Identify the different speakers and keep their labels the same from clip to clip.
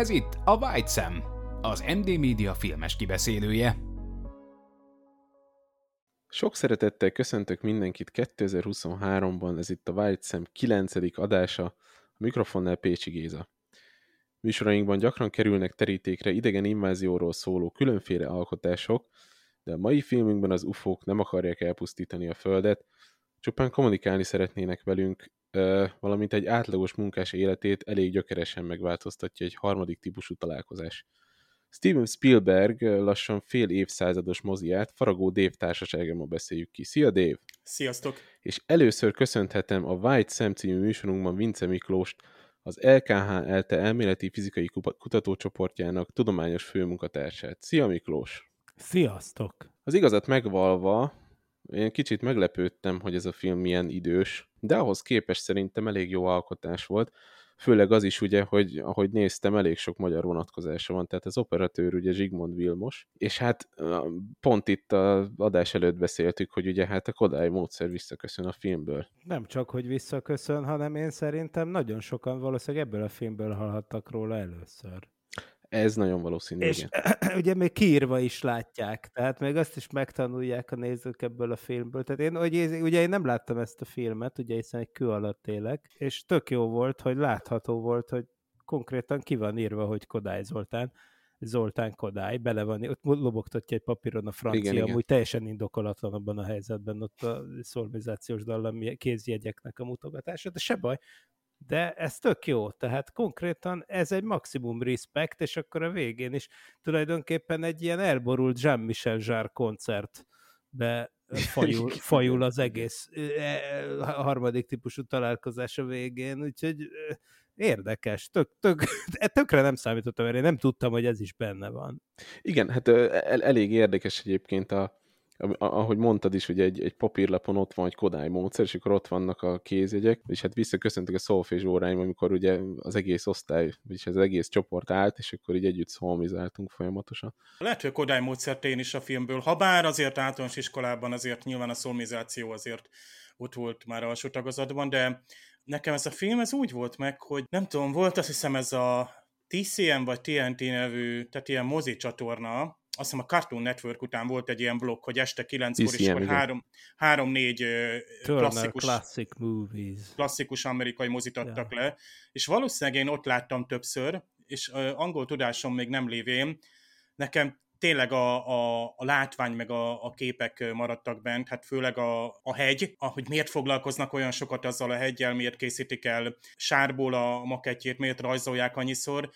Speaker 1: Ez itt a White Sam, az MD Media filmes kibeszélője.
Speaker 2: Sok szeretettel köszöntök mindenkit 2023-ban, ez itt a White Sam 9. adása, a mikrofonnál Pécsi Géza. Műsorainkban gyakran kerülnek terítékre idegen invázióról szóló különféle alkotások, de a mai filmünkben az ufók nem akarják elpusztítani a Földet, csupán kommunikálni szeretnének velünk, valamint egy átlagos munkás életét elég gyökeresen megváltoztatja egy harmadik típusú találkozás. Steven Spielberg lassan fél évszázados moziát Faragó Dave társaságában beszéljük ki. Szia Dave!
Speaker 3: Sziasztok!
Speaker 2: És először köszönhetem a White Sam című műsorunkban Vince Miklóst, az LKH ELTE elméleti fizikai kutatócsoportjának tudományos főmunkatársát. Szia Miklós!
Speaker 4: Sziasztok!
Speaker 2: Az igazat megvalva, én kicsit meglepődtem, hogy ez a film milyen idős, de ahhoz képest szerintem elég jó alkotás volt. Főleg az is ugye, hogy ahogy néztem, elég sok magyar vonatkozása van, tehát az operatőr ugye Zsigmond Vilmos, és hát pont itt a adás előtt beszéltük, hogy ugye hát a Kodály módszer visszaköszön a filmből.
Speaker 4: Nem csak, hogy visszaköszön, hanem én szerintem nagyon sokan valószínűleg ebből a filmből hallhattak róla először.
Speaker 2: Ez nagyon valószínű,
Speaker 4: És
Speaker 2: igen.
Speaker 4: ugye még kiírva is látják, tehát még azt is megtanulják a nézők ebből a filmből. Tehát én, ugye, ugye én nem láttam ezt a filmet, ugye hiszen egy kő alatt élek, és tök jó volt, hogy látható volt, hogy konkrétan ki van írva, hogy Kodály Zoltán, Zoltán Kodály, bele van, ott lobogtatja egy papíron a francia,
Speaker 2: Igen,
Speaker 4: igen,
Speaker 2: igen.
Speaker 4: amúgy teljesen indokolatlan abban a helyzetben, ott a szolmizációs dallam kézjegyeknek a mutogatása, de se baj, de ez tök jó, tehát konkrétan ez egy maximum respect, és akkor a végén is tulajdonképpen egy ilyen elborult Jean-Michel Jarre koncertbe fajul, fajul az egész e, a harmadik típusú találkozás a végén, úgyhogy érdekes, tök, tök, tökre nem számítottam erre, nem tudtam, hogy ez is benne van.
Speaker 2: Igen, hát el, elég érdekes egyébként a, ahogy mondtad is, hogy egy, egy papírlapon ott van egy Kodály módszer, és akkor ott vannak a kézjegyek, és hát visszaköszöntök a szolfés óráim, amikor ugye az egész osztály, vagyis az egész csoport állt, és akkor így együtt szolmizáltunk folyamatosan.
Speaker 3: Lehet, hogy a Kodály módszert én is a filmből, ha bár azért általános iskolában azért nyilván a szolmizáció azért ott volt már alsó tagozatban, de nekem ez a film ez úgy volt meg, hogy nem tudom, volt azt hiszem ez a TCM vagy TNT nevű, tehát ilyen mozi csatorna, azt hiszem a Cartoon Network után volt egy ilyen blokk, hogy este 9-kor is akkor három, három-négy klasszikus,
Speaker 4: classic movies.
Speaker 3: klasszikus amerikai mozit adtak yeah. le, és valószínűleg én ott láttam többször, és angol tudásom még nem lévén, nekem tényleg a, a, a látvány meg a, a képek maradtak bent, hát főleg a, a hegy, ahogy miért foglalkoznak olyan sokat azzal a hegyel, miért készítik el sárból a makettjét, miért rajzolják annyiszor,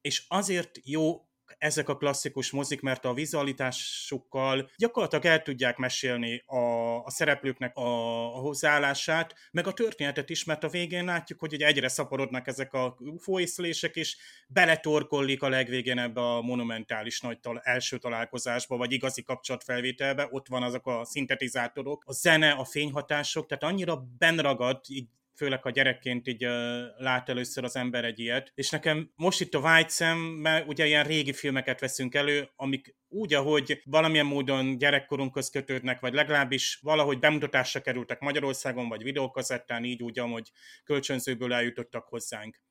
Speaker 3: és azért jó ezek a klasszikus mozik, mert a vizualitásukkal gyakorlatilag el tudják mesélni a, a szereplőknek a, a hozzáállását, meg a történetet is, mert a végén látjuk, hogy ugye egyre szaporodnak ezek a UFO-észlések, és beletorkollik a legvégén ebbe a monumentális nagy tal- első találkozásba, vagy igazi kapcsolatfelvételbe, ott van azok a szintetizátorok, a zene, a fényhatások, tehát annyira benragad így főleg ha gyerekként így uh, lát először az ember egy ilyet. És nekem most itt a White Sam, ugye ilyen régi filmeket veszünk elő, amik úgy, ahogy valamilyen módon gyerekkorunkhoz kötődnek, vagy legalábbis valahogy bemutatásra kerültek Magyarországon, vagy videókazettán, így úgy, ahogy kölcsönzőből eljutottak hozzánk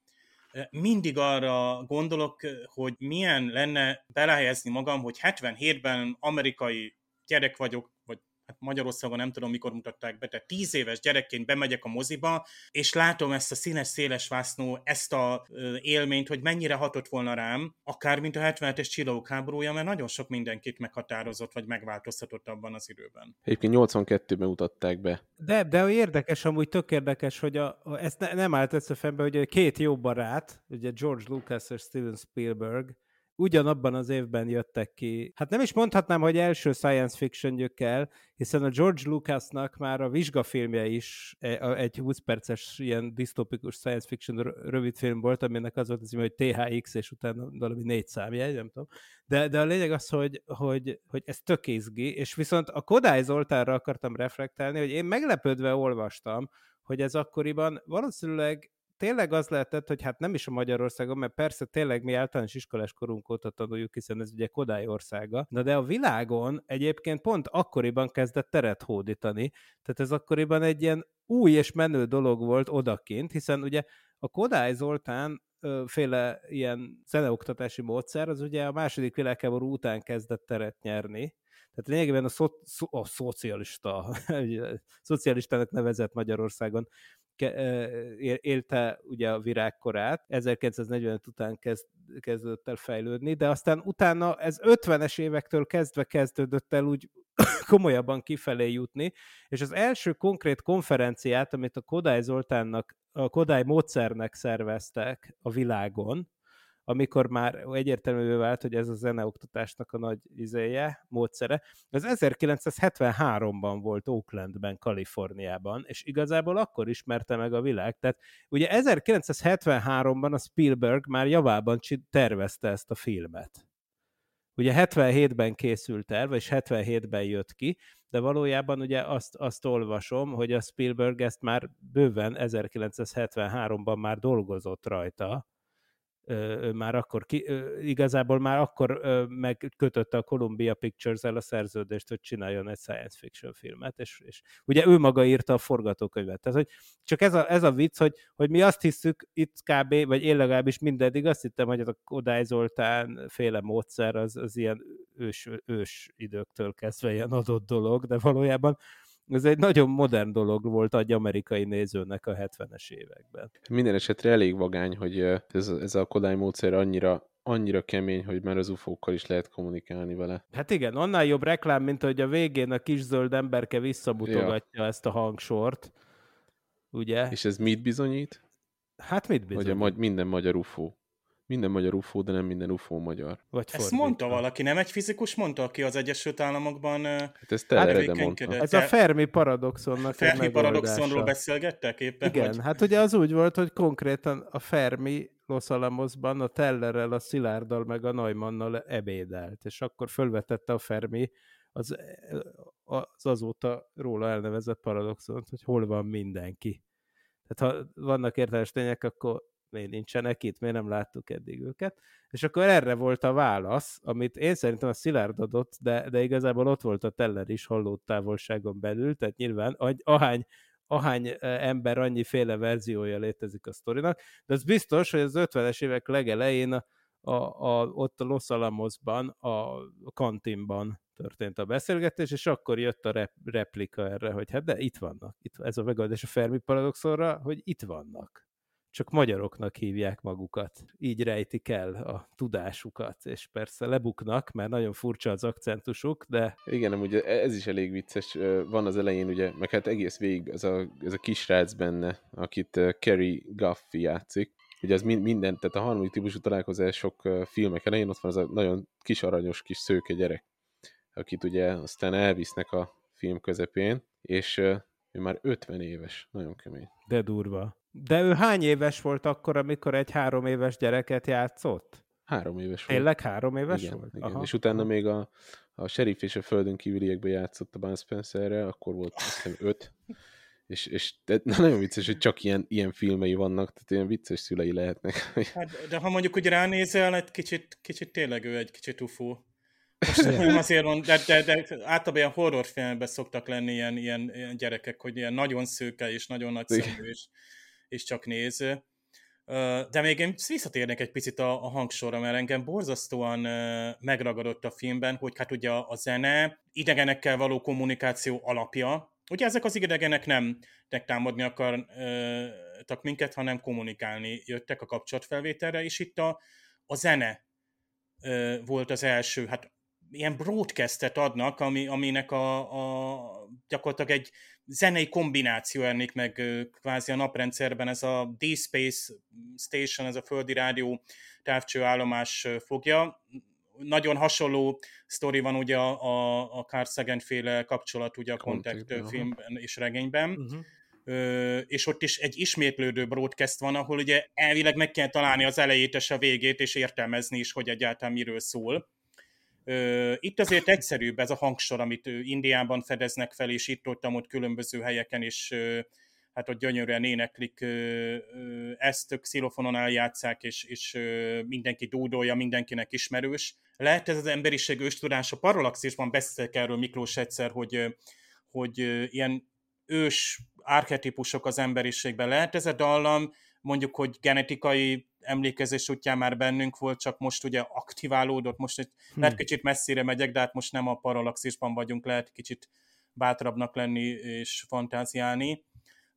Speaker 3: mindig arra gondolok, hogy milyen lenne belehelyezni magam, hogy 77-ben amerikai gyerek vagyok, vagy hát Magyarországon nem tudom, mikor mutatták be, tehát tíz éves gyerekként bemegyek a moziba, és látom ezt a színes, széles vásznó, ezt a ö, élményt, hogy mennyire hatott volna rám, akár mint a 77-es csillagok háborúja, mert nagyon sok mindenkit meghatározott, vagy megváltoztatott abban az időben.
Speaker 2: Egyébként 82-ben mutatták be.
Speaker 4: De, de érdekes, amúgy tök érdekes, hogy a, a, ezt ne, nem állt összefembe, hogy két jó barát, ugye George Lucas és Steven Spielberg, ugyanabban az évben jöttek ki. Hát nem is mondhatnám, hogy első science fiction el, hiszen a George Lucasnak már a vizsgafilmje is e, egy 20 perces ilyen disztopikus science fiction rövidfilm volt, aminek az volt az hogy THX, és utána valami négy számjegy, nem tudom. De, de a lényeg az, hogy, hogy, hogy ez tök izgi, és viszont a Kodály Zoltánra akartam reflektálni, hogy én meglepődve olvastam, hogy ez akkoriban valószínűleg tényleg az lehetett, hogy hát nem is a Magyarországon, mert persze tényleg mi általános iskolás korunk óta tanuljuk, hiszen ez ugye Kodály országa, de, de a világon egyébként pont akkoriban kezdett teret hódítani, tehát ez akkoriban egy ilyen új és menő dolog volt odakint, hiszen ugye a Kodály Zoltán féle ilyen zeneoktatási módszer, az ugye a második világháború után kezdett teret nyerni, tehát lényegében a, szo- a szocialista, szocialistának nevezett Magyarországon élte ugye a virágkorát, 1945 után kezd, kezdődött el fejlődni, de aztán utána ez 50-es évektől kezdve kezdődött el úgy komolyabban kifelé jutni, és az első konkrét konferenciát, amit a Kodály Zoltánnak, a Kodály módszernek szerveztek a világon, amikor már egyértelművé vált, hogy ez a zeneoktatásnak a nagy izéje, módszere. Az 1973-ban volt Oaklandben, Kaliforniában, és igazából akkor ismerte meg a világ. Tehát ugye 1973-ban a Spielberg már javában tervezte ezt a filmet. Ugye 77-ben készült el, vagy 77-ben jött ki, de valójában ugye azt, azt olvasom, hogy a Spielberg ezt már bőven 1973-ban már dolgozott rajta, már akkor, ki, igazából már akkor megkötötte a Columbia Pictures-el a szerződést, hogy csináljon egy science fiction filmet, és, és ugye ő maga írta a forgatókönyvet. Tehát, hogy csak ez a, ez a vicc, hogy, hogy mi azt hiszük itt kb., vagy én legalábbis mindeddig azt hittem, hogy a Kodály Zoltán féle módszer az, az ilyen ős, ős időktől kezdve ilyen adott dolog, de valójában ez egy nagyon modern dolog volt egy amerikai nézőnek a 70-es években.
Speaker 2: Minden esetre elég vagány, hogy ez, ez a Kodály módszer annyira annyira kemény, hogy már az ufókkal is lehet kommunikálni vele.
Speaker 4: Hát igen, annál jobb reklám, mint hogy a végén a kis zöld emberke visszamutogatja ja. ezt a hangsort. Ugye?
Speaker 2: És ez mit bizonyít?
Speaker 4: Hát mit bizonyít?
Speaker 2: Hogy a, minden magyar ufó minden magyar UFO, de nem minden UFO magyar.
Speaker 3: Vagy Ezt mondta valaki, nem egy fizikus mondta, aki az Egyesült Államokban
Speaker 2: hát ez te mondta.
Speaker 4: Ez a Fermi paradoxonnak a
Speaker 3: Fermi paradoxonról beszélgettek éppen?
Speaker 4: Igen, hogy... hát ugye az úgy volt, hogy konkrétan a Fermi Los Alamosban a Tellerrel, a Szilárdal meg a Neumannal ebédelt, és akkor fölvetette a Fermi az, az azóta róla elnevezett paradoxont, hogy hol van mindenki. Tehát ha vannak értelmes tények, akkor miért nincsenek itt, miért nem láttuk eddig őket. És akkor erre volt a válasz, amit én szerintem a Szilárd adott, de, de igazából ott volt a Teller is hallott távolságon belül, tehát nyilván ahány, ahány ember, annyiféle verziója létezik a sztorinak, de az biztos, hogy az 50-es évek legelején a, a, a, ott a Los Alamosban, a kantinban történt a beszélgetés, és akkor jött a rep, replika erre, hogy hát de itt vannak. Itt, ez a megoldás a Fermi paradoxonra, hogy itt vannak csak magyaroknak hívják magukat. Így rejtik el a tudásukat, és persze lebuknak, mert nagyon furcsa az akcentusuk, de...
Speaker 2: Igen, ugye ez is elég vicces. Van az elején, ugye, meg hát egész végig ez a, ez a kisrác benne, akit Kerry Guffey játszik. Ugye az minden, tehát a harmadik típusú találkozások filmek elején ott van az a nagyon kis aranyos kis szőke gyerek, akit ugye aztán elvisznek a film közepén, és ő már 50 éves, nagyon kemény.
Speaker 4: De durva. De ő hány éves volt akkor, amikor egy három éves gyereket játszott?
Speaker 2: Három éves
Speaker 4: volt. Tényleg három éves
Speaker 2: igen,
Speaker 4: volt?
Speaker 2: Igen. Aha. És utána még a, a sheriff és a földön kívüliekben játszott a Bud Spencerre, akkor volt azt hiszem öt. És, és de nagyon vicces, hogy csak ilyen, ilyen filmei vannak, tehát ilyen vicces szülei lehetnek.
Speaker 3: Hát, de ha mondjuk úgy ránézel, egy kicsit, kicsit tényleg ő egy kicsit ufó. Most nem azért mond, de, de, de általában ilyen horrorfilmben szoktak lenni ilyen, ilyen, ilyen gyerekek, hogy ilyen nagyon szőke és nagyon nagy szemű, és, és csak néz. De még én visszatérnék egy picit a, a hangsorra, mert engem borzasztóan megragadott a filmben, hogy hát ugye a zene idegenekkel való kommunikáció alapja. Ugye ezek az idegenek nem támadni akartak minket, hanem kommunikálni jöttek a kapcsolatfelvételre, és itt a, a zene volt az első, hát ilyen broadcastet adnak, ami, aminek a, a, gyakorlatilag egy zenei kombináció ennék meg kvázi a naprendszerben, ez a D-Space Station, ez a földi rádió távcsőállomás fogja. Nagyon hasonló sztori van ugye a, a, a Carl Sagan féle kapcsolat ugye a Contact, Contact filmben és regényben. Uh-huh. Ö, és ott is egy ismétlődő broadcast van, ahol ugye elvileg meg kell találni az elejét és a végét, és értelmezni is, hogy egyáltalán miről szól. Itt azért egyszerűbb ez a hangsor, amit Indiában fedeznek fel, és itt-ott, ott különböző helyeken, és hát ott gyönyörűen éneklik ezt, ők szilofonon eljátszák, és, és mindenki dúdolja, mindenkinek ismerős. Lehet ez az emberiség őstudása, paralaxisban beszéltek erről Miklós egyszer, hogy, hogy ilyen ős archetípusok az emberiségben. Lehet ez a dallam, mondjuk, hogy genetikai emlékezés útján már bennünk volt, csak most ugye aktiválódott, most egy, hmm. lehet kicsit messzire megyek, de hát most nem a paralaxisban vagyunk, lehet kicsit bátrabbnak lenni és fantáziálni.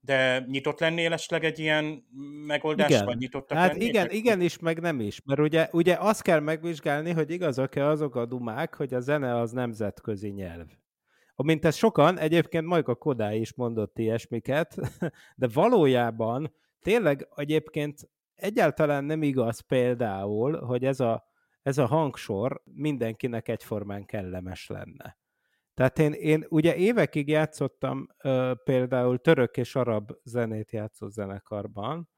Speaker 3: De nyitott lennél esetleg egy ilyen megoldás,
Speaker 4: igen.
Speaker 3: vagy nyitottak
Speaker 4: Hát
Speaker 3: lennétek?
Speaker 4: igen, igen is, meg nem is. Mert ugye, ugye azt kell megvizsgálni, hogy igazak-e azok a dumák, hogy a zene az nemzetközi nyelv. Amint ezt sokan, egyébként Majka Kodály is mondott ilyesmiket, de valójában tényleg egyébként egyáltalán nem igaz például, hogy ez a, ez a hangsor mindenkinek egyformán kellemes lenne. Tehát én, én ugye évekig játszottam ö, például török és arab zenét játszó zenekarban,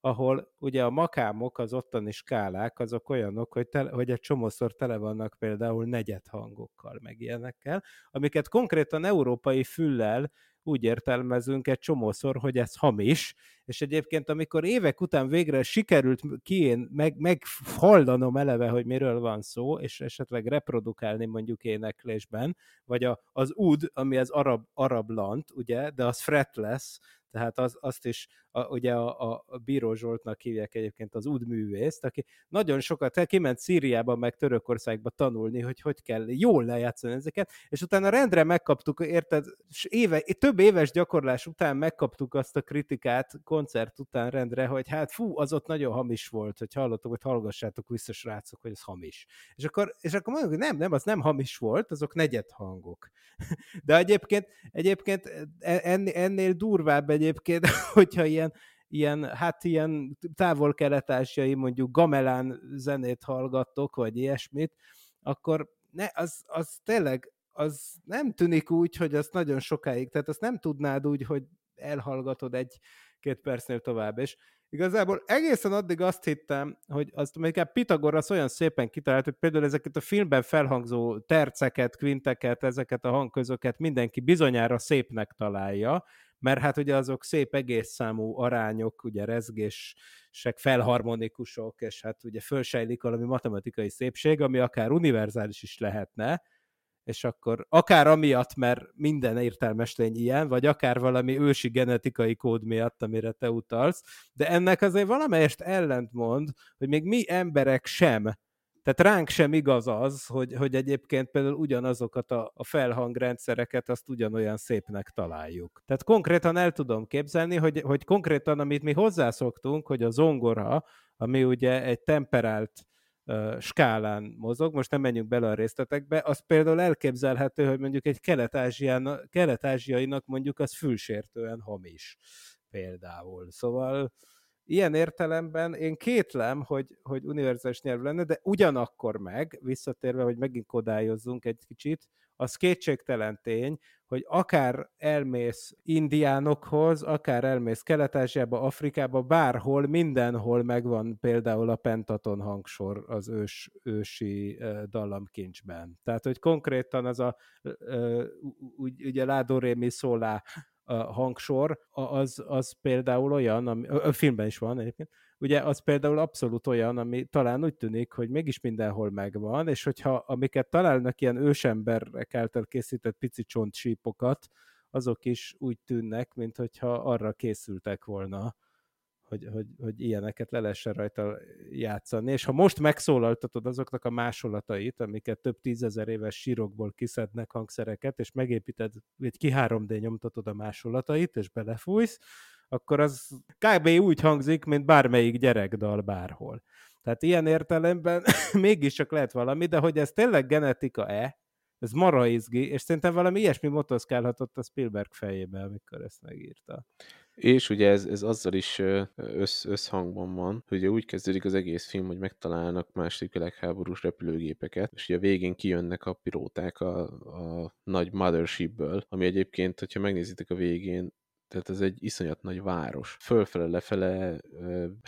Speaker 4: ahol ugye a makámok, az ottani skálák, azok olyanok, hogy, tele, hogy egy csomószor tele vannak például negyed hangokkal, meg ilyenekkel, amiket konkrétan európai füllel úgy értelmezünk egy csomószor, hogy ez hamis, és egyébként amikor évek után végre sikerült ki én meg, meghallanom eleve, hogy miről van szó, és esetleg reprodukálni mondjuk éneklésben, vagy a, az ud, ami az arab, arab lant, ugye, de az fretless, tehát az, azt is a, ugye a, a Bíró Zsoltnak hívják egyébként az údművészt, aki nagyon sokat kiment Szíriába, meg Törökországba tanulni, hogy hogy kell jól lejátszani ezeket, és utána rendre megkaptuk, érted, éve, több éves gyakorlás után megkaptuk azt a kritikát koncert után rendre, hogy hát fú, az ott nagyon hamis volt, hogy hallottuk, hogy hallgassátok vissza, srácok, hogy ez hamis. És akkor, és akkor mondjuk, hogy nem, nem, az nem hamis volt, azok negyed hangok. De egyébként, egyébként e, ennél, durvább egyébként, hogyha ilyen, ilyen, hát ilyen távol-kelet-ázsiai, mondjuk gamelán zenét hallgattok, vagy ilyesmit, akkor ne, az, az tényleg az nem tűnik úgy, hogy az nagyon sokáig, tehát azt nem tudnád úgy, hogy elhallgatod egy-két percnél tovább, és igazából egészen addig azt hittem, hogy azt még Pitagorasz olyan szépen kitalált, hogy például ezeket a filmben felhangzó terceket, kvinteket, ezeket a hangközöket mindenki bizonyára szépnek találja, mert hát ugye azok szép egész számú arányok, ugye rezgések, felharmonikusok, és hát ugye fölsejlik valami matematikai szépség, ami akár univerzális is lehetne, és akkor akár amiatt, mert minden értelmes lény ilyen, vagy akár valami ősi genetikai kód miatt, amire te utalsz, de ennek azért valamelyest ellentmond, hogy még mi emberek sem tehát ránk sem igaz az, hogy, hogy egyébként például ugyanazokat a, a felhangrendszereket azt ugyanolyan szépnek találjuk. Tehát konkrétan el tudom képzelni, hogy, hogy konkrétan amit mi hozzászoktunk, hogy a zongora, ami ugye egy temperált uh, skálán mozog, most nem menjünk bele a részletekbe, az például elképzelhető, hogy mondjuk egy kelet-ázsiainak mondjuk az fülsértően hamis például. Szóval ilyen értelemben én kétlem, hogy, hogy univerzális nyelv lenne, de ugyanakkor meg, visszatérve, hogy megint kodályozzunk egy kicsit, az kétségtelen tény, hogy akár elmész indiánokhoz, akár elmész Kelet-Ázsiába, Afrikába, bárhol, mindenhol megvan például a pentaton hangsor az ős, ősi dallamkincsben. Tehát, hogy konkrétan az a ugye ládorémi szólá hangsor, az, az például olyan, ami, a filmben is van egyébként, ugye az például abszolút olyan, ami talán úgy tűnik, hogy mégis mindenhol megvan, és hogyha amiket találnak ilyen ősemberek által készített pici csontsípokat, azok is úgy tűnnek, mint hogyha arra készültek volna, hogy, hogy, hogy ilyeneket le lehessen rajta játszani. És ha most megszólaltatod azoknak a másolatait, amiket több tízezer éves sírokból kiszednek hangszereket, és megépíted, vagy ki 3D nyomtatod a másolatait, és belefújsz, akkor az kb. úgy hangzik, mint bármelyik gyerekdal bárhol. Tehát ilyen értelemben mégis csak lehet valami, de hogy ez tényleg genetika-e, ez mara izgi, és szerintem valami ilyesmi motoszkálhatott a Spielberg fejébe, amikor ezt megírta.
Speaker 2: És ugye ez, ez azzal is össz, összhangban van, hogy ugye úgy kezdődik az egész film, hogy megtalálnak második világháborús repülőgépeket, és ugye a végén kijönnek a pilóták a, a nagy mothershipből, ami egyébként, hogyha megnézitek a végén, tehát ez egy iszonyat nagy város. Fölfele, lefele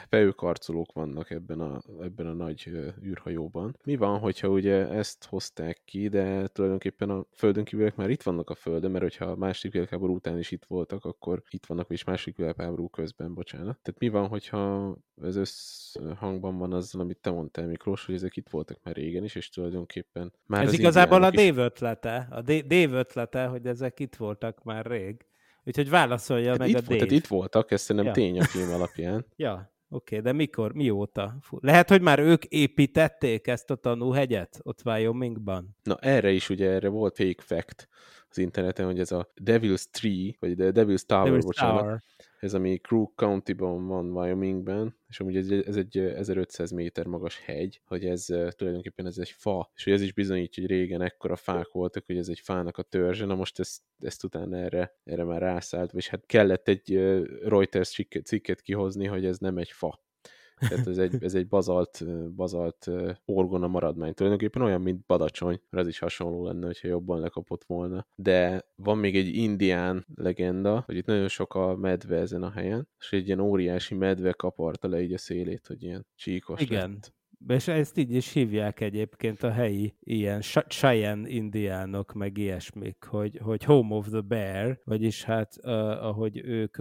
Speaker 2: felőkarcolók vannak ebben a, ebben a nagy űrhajóban. Mi van, hogyha ugye ezt hozták ki, de tulajdonképpen a földön kívülek már itt vannak a földön, mert hogyha a második világháború után is itt voltak, akkor itt vannak is második világháború közben, bocsánat. Tehát mi van, hogyha ez összhangban van azzal, amit te mondtál, Miklós, hogy ezek itt voltak már régen is, és tulajdonképpen már
Speaker 4: Ez igazából a Dave ötlete, a Dave ötlete, hogy ezek itt voltak már rég. Úgyhogy válaszolja hát meg
Speaker 2: itt
Speaker 4: a Dave.
Speaker 2: Tehát itt voltak, ez szerintem ja. tény a film alapján.
Speaker 4: ja, oké, okay, de mikor, mióta? Lehet, hogy már ők építették ezt a tanúhegyet ott Wyomingban?
Speaker 2: Na erre is ugye, erre volt fake fact az interneten, hogy ez a Devil's Tree, vagy the Devil's Tower, Devil's bocsánat, Tower. ez ami Crook County-ban van Wyomingben, és amúgy ez, ez egy 1500 méter magas hegy, hogy ez tulajdonképpen ez egy fa, és hogy ez is bizonyítja, hogy régen ekkora fák voltak, hogy ez egy fának a törzse, na most ezt, ezt utána erre, erre már rászállt, és hát kellett egy Reuters cikket, cikket kihozni, hogy ez nem egy fa, tehát ez egy, ez egy bazalt, bazalt orgona maradmány. Tulajdonképpen olyan, mint Badacsony, az is hasonló lenne, hogyha jobban lekapott volna. De van még egy indián legenda, hogy itt nagyon sok a medve ezen a helyen, és egy ilyen óriási medve kaparta le így a szélét, hogy ilyen csíkos
Speaker 4: Igen.
Speaker 2: lett.
Speaker 4: És ezt így is hívják egyébként a helyi ilyen Cheyenne indiánok, meg ilyesmik, hogy, hogy Home of the Bear, vagyis hát uh, ahogy ők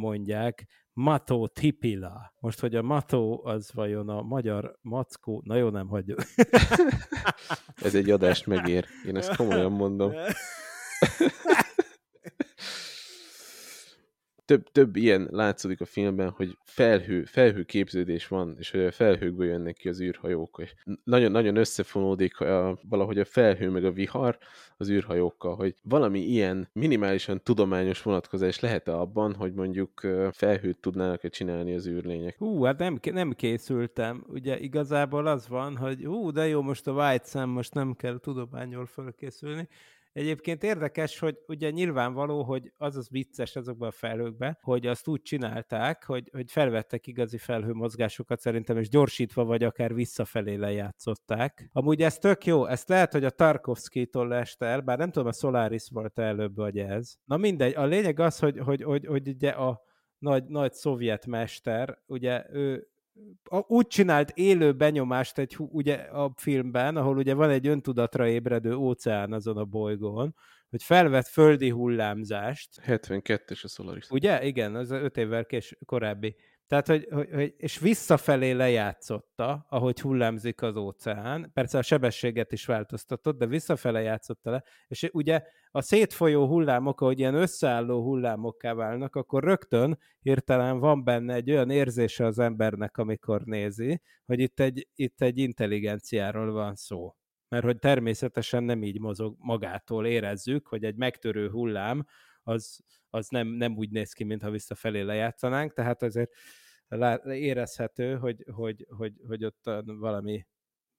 Speaker 4: mondják, Mató Tipila. Most, hogy a Mató az vajon a magyar mackó, na jó, nem hagyjuk.
Speaker 2: Ez egy adást megér. Én ezt komolyan mondom. több, több ilyen látszódik a filmben, hogy felhő, felhő képződés van, és hogy a felhőkből jönnek ki az űrhajók, nagyon, nagyon összefonódik a, valahogy a felhő meg a vihar az űrhajókkal, hogy valami ilyen minimálisan tudományos vonatkozás lehet -e abban, hogy mondjuk felhőt tudnának-e csinálni az űrlények?
Speaker 4: Hú, hát nem, nem készültem. Ugye igazából az van, hogy hú, de jó, most a White Sam, most nem kell tudományról fölkészülni, Egyébként érdekes, hogy ugye nyilvánvaló, hogy az az vicces azokban a felhőkben, hogy azt úgy csinálták, hogy, hogy felvettek igazi felhőmozgásokat szerintem, és gyorsítva vagy akár visszafelé lejátszották. Amúgy ez tök jó, ezt lehet, hogy a Tarkovsky-tól leste el, bár nem tudom, a Solaris volt előbb, vagy ez. Na mindegy, a lényeg az, hogy, hogy, hogy, hogy ugye a nagy, nagy szovjet mester, ugye ő úgy csinált élő benyomást egy, ugye a filmben, ahol ugye van egy öntudatra ébredő óceán azon a bolygón, hogy felvett földi hullámzást.
Speaker 2: 72-es a Solaris.
Speaker 4: Ugye? Igen, az 5 évvel kés, korábbi. Tehát, hogy, hogy, hogy, és visszafelé lejátszotta, ahogy hullámzik az óceán. Persze a sebességet is változtatott, de visszafele játszotta le. És ugye a szétfolyó hullámok, ahogy ilyen összeálló hullámokká válnak, akkor rögtön hirtelen van benne egy olyan érzése az embernek, amikor nézi, hogy itt egy, itt egy intelligenciáról van szó. Mert hogy természetesen nem így mozog magától érezzük, hogy egy megtörő hullám az, az nem, nem úgy néz ki, mintha visszafelé lejátszanánk, tehát azért érezhető, hogy, hogy, hogy, hogy ott valami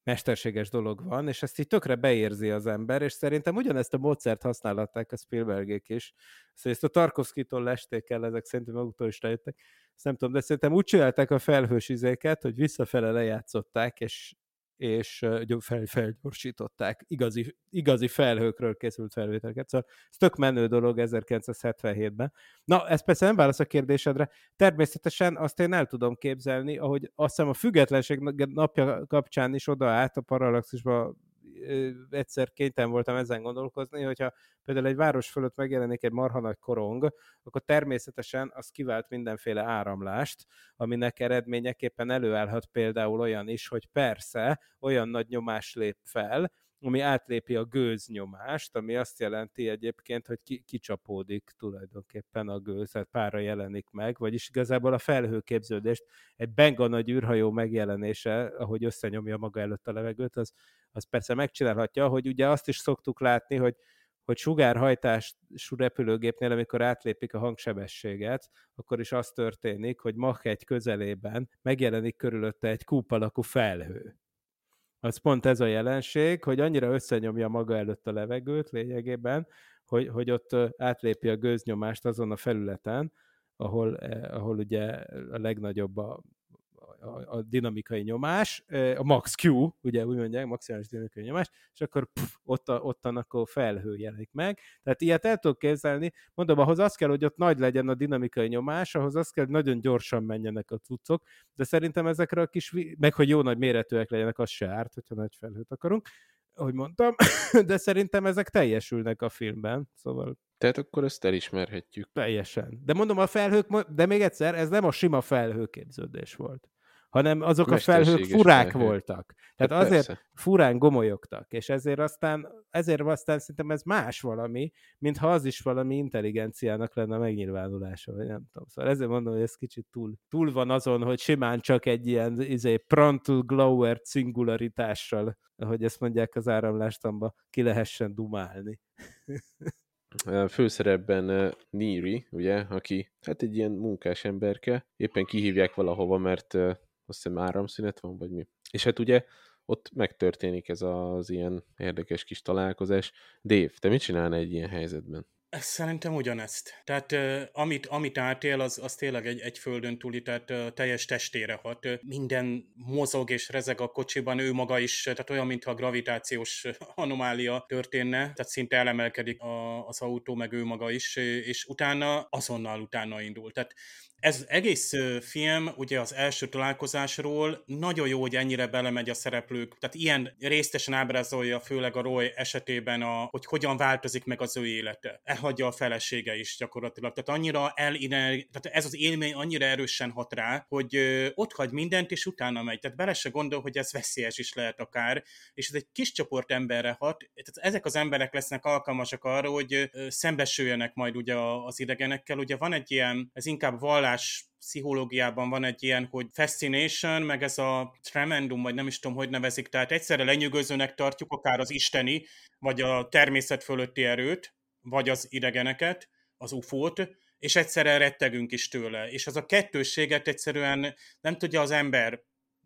Speaker 4: mesterséges dolog van, és ezt így tökre beérzi az ember, és szerintem ugyanezt a módszert használhatták a Spielbergék is. Szóval ezt a Tarkovszkitól lesték el, ezek szerintem maguktól is rájöttek. Ezt nem tudom, de szerintem úgy csinálták a felhős izéket, hogy visszafele lejátszották, és és fel, felgyorsították igazi, igazi felhőkről készült felvételeket. Szóval ez tök menő dolog 1977-ben. Na, ez persze nem válasz a kérdésedre. Természetesen azt én el tudom képzelni, ahogy azt hiszem a függetlenség napja kapcsán is odaállt a Parallaxisba egyszer kénytelen voltam ezen gondolkozni, hogyha például egy város fölött megjelenik egy marha nagy korong, akkor természetesen az kivált mindenféle áramlást, aminek eredményeképpen előállhat például olyan is, hogy persze olyan nagy nyomás lép fel, ami átlépi a gőznyomást, ami azt jelenti egyébként, hogy ki, kicsapódik tulajdonképpen a gőz, tehát pára jelenik meg, vagyis igazából a felhőképződést egy benga nagy űrhajó megjelenése, ahogy összenyomja maga előtt a levegőt, az, az persze megcsinálhatja, hogy ugye azt is szoktuk látni, hogy hogy sugárhajtású repülőgépnél, amikor átlépik a hangsebességet, akkor is az történik, hogy Mach egy közelében megjelenik körülötte egy kúp alakú felhő. Az pont ez a jelenség, hogy annyira összenyomja maga előtt a levegőt lényegében, hogy, hogy ott átlépi a gőznyomást azon a felületen, ahol, eh, ahol ugye a legnagyobb a, a, a dinamikai nyomás, a max Q, ugye úgy mondják, maximális dinamikai nyomás, és akkor pff, ott, a, ottan akkor felhő jelenik meg. Tehát ilyet el tudok képzelni. Mondom, ahhoz az kell, hogy ott nagy legyen a dinamikai nyomás, ahhoz az kell, hogy nagyon gyorsan menjenek a cuccok, de szerintem ezekre a kis, meg hogy jó nagy méretűek legyenek, az se árt, hogyha nagy felhőt akarunk, ahogy mondtam, de szerintem ezek teljesülnek a filmben, szóval
Speaker 2: tehát akkor ezt elismerhetjük.
Speaker 4: Teljesen. De mondom, a felhők, de még egyszer, ez nem a sima felhőképződés volt hanem azok a felhők furák felhő. voltak. Tehát hát azért persze. furán gomolyogtak, és ezért aztán, ezért aztán szerintem ez más valami, mintha az is valami intelligenciának lenne a megnyilvánulása, vagy nem tudom. Szóval ezért mondom, hogy ez kicsit túl, túl van azon, hogy simán csak egy ilyen izé, Prontal Glower singularitással, ahogy ezt mondják az áramlástamba, ki lehessen dumálni.
Speaker 2: főszerepben Niri, ugye, aki hát egy ilyen munkás emberke, éppen kihívják valahova, mert azt hiszem áramszünet van, vagy mi. És hát ugye ott megtörténik ez az ilyen érdekes kis találkozás. Dave, te mit csinálnál egy ilyen helyzetben?
Speaker 3: Szerintem ugyanezt. Tehát amit, amit átél, az, az tényleg egy, egy földön túli, tehát teljes testére hat. Minden mozog és rezeg a kocsiban, ő maga is, tehát olyan, mintha gravitációs anomália történne, tehát szinte elemelkedik a, az autó, meg ő maga is, és utána azonnal utána indul. Tehát ez egész film, ugye az első találkozásról, nagyon jó, hogy ennyire belemegy a szereplők, tehát ilyen résztesen ábrázolja, főleg a Roy esetében, a, hogy hogyan változik meg az ő élete. Elhagyja a felesége is gyakorlatilag. Tehát annyira el, tehát ez az élmény annyira erősen hat rá, hogy ott hagy mindent, és utána megy. Tehát bele se gondol, hogy ez veszélyes is lehet akár, és ez egy kis csoport emberre hat. Tehát ezek az emberek lesznek alkalmasak arra, hogy szembesüljenek majd ugye az idegenekkel. Ugye van egy ilyen, ez inkább vallás vallás pszichológiában van egy ilyen, hogy fascination, meg ez a tremendum, vagy nem is tudom, hogy nevezik, tehát egyszerre lenyűgözőnek tartjuk akár az isteni, vagy a természet fölötti erőt, vagy az idegeneket, az ufót, és egyszerre rettegünk is tőle. És az a kettősséget egyszerűen nem tudja az ember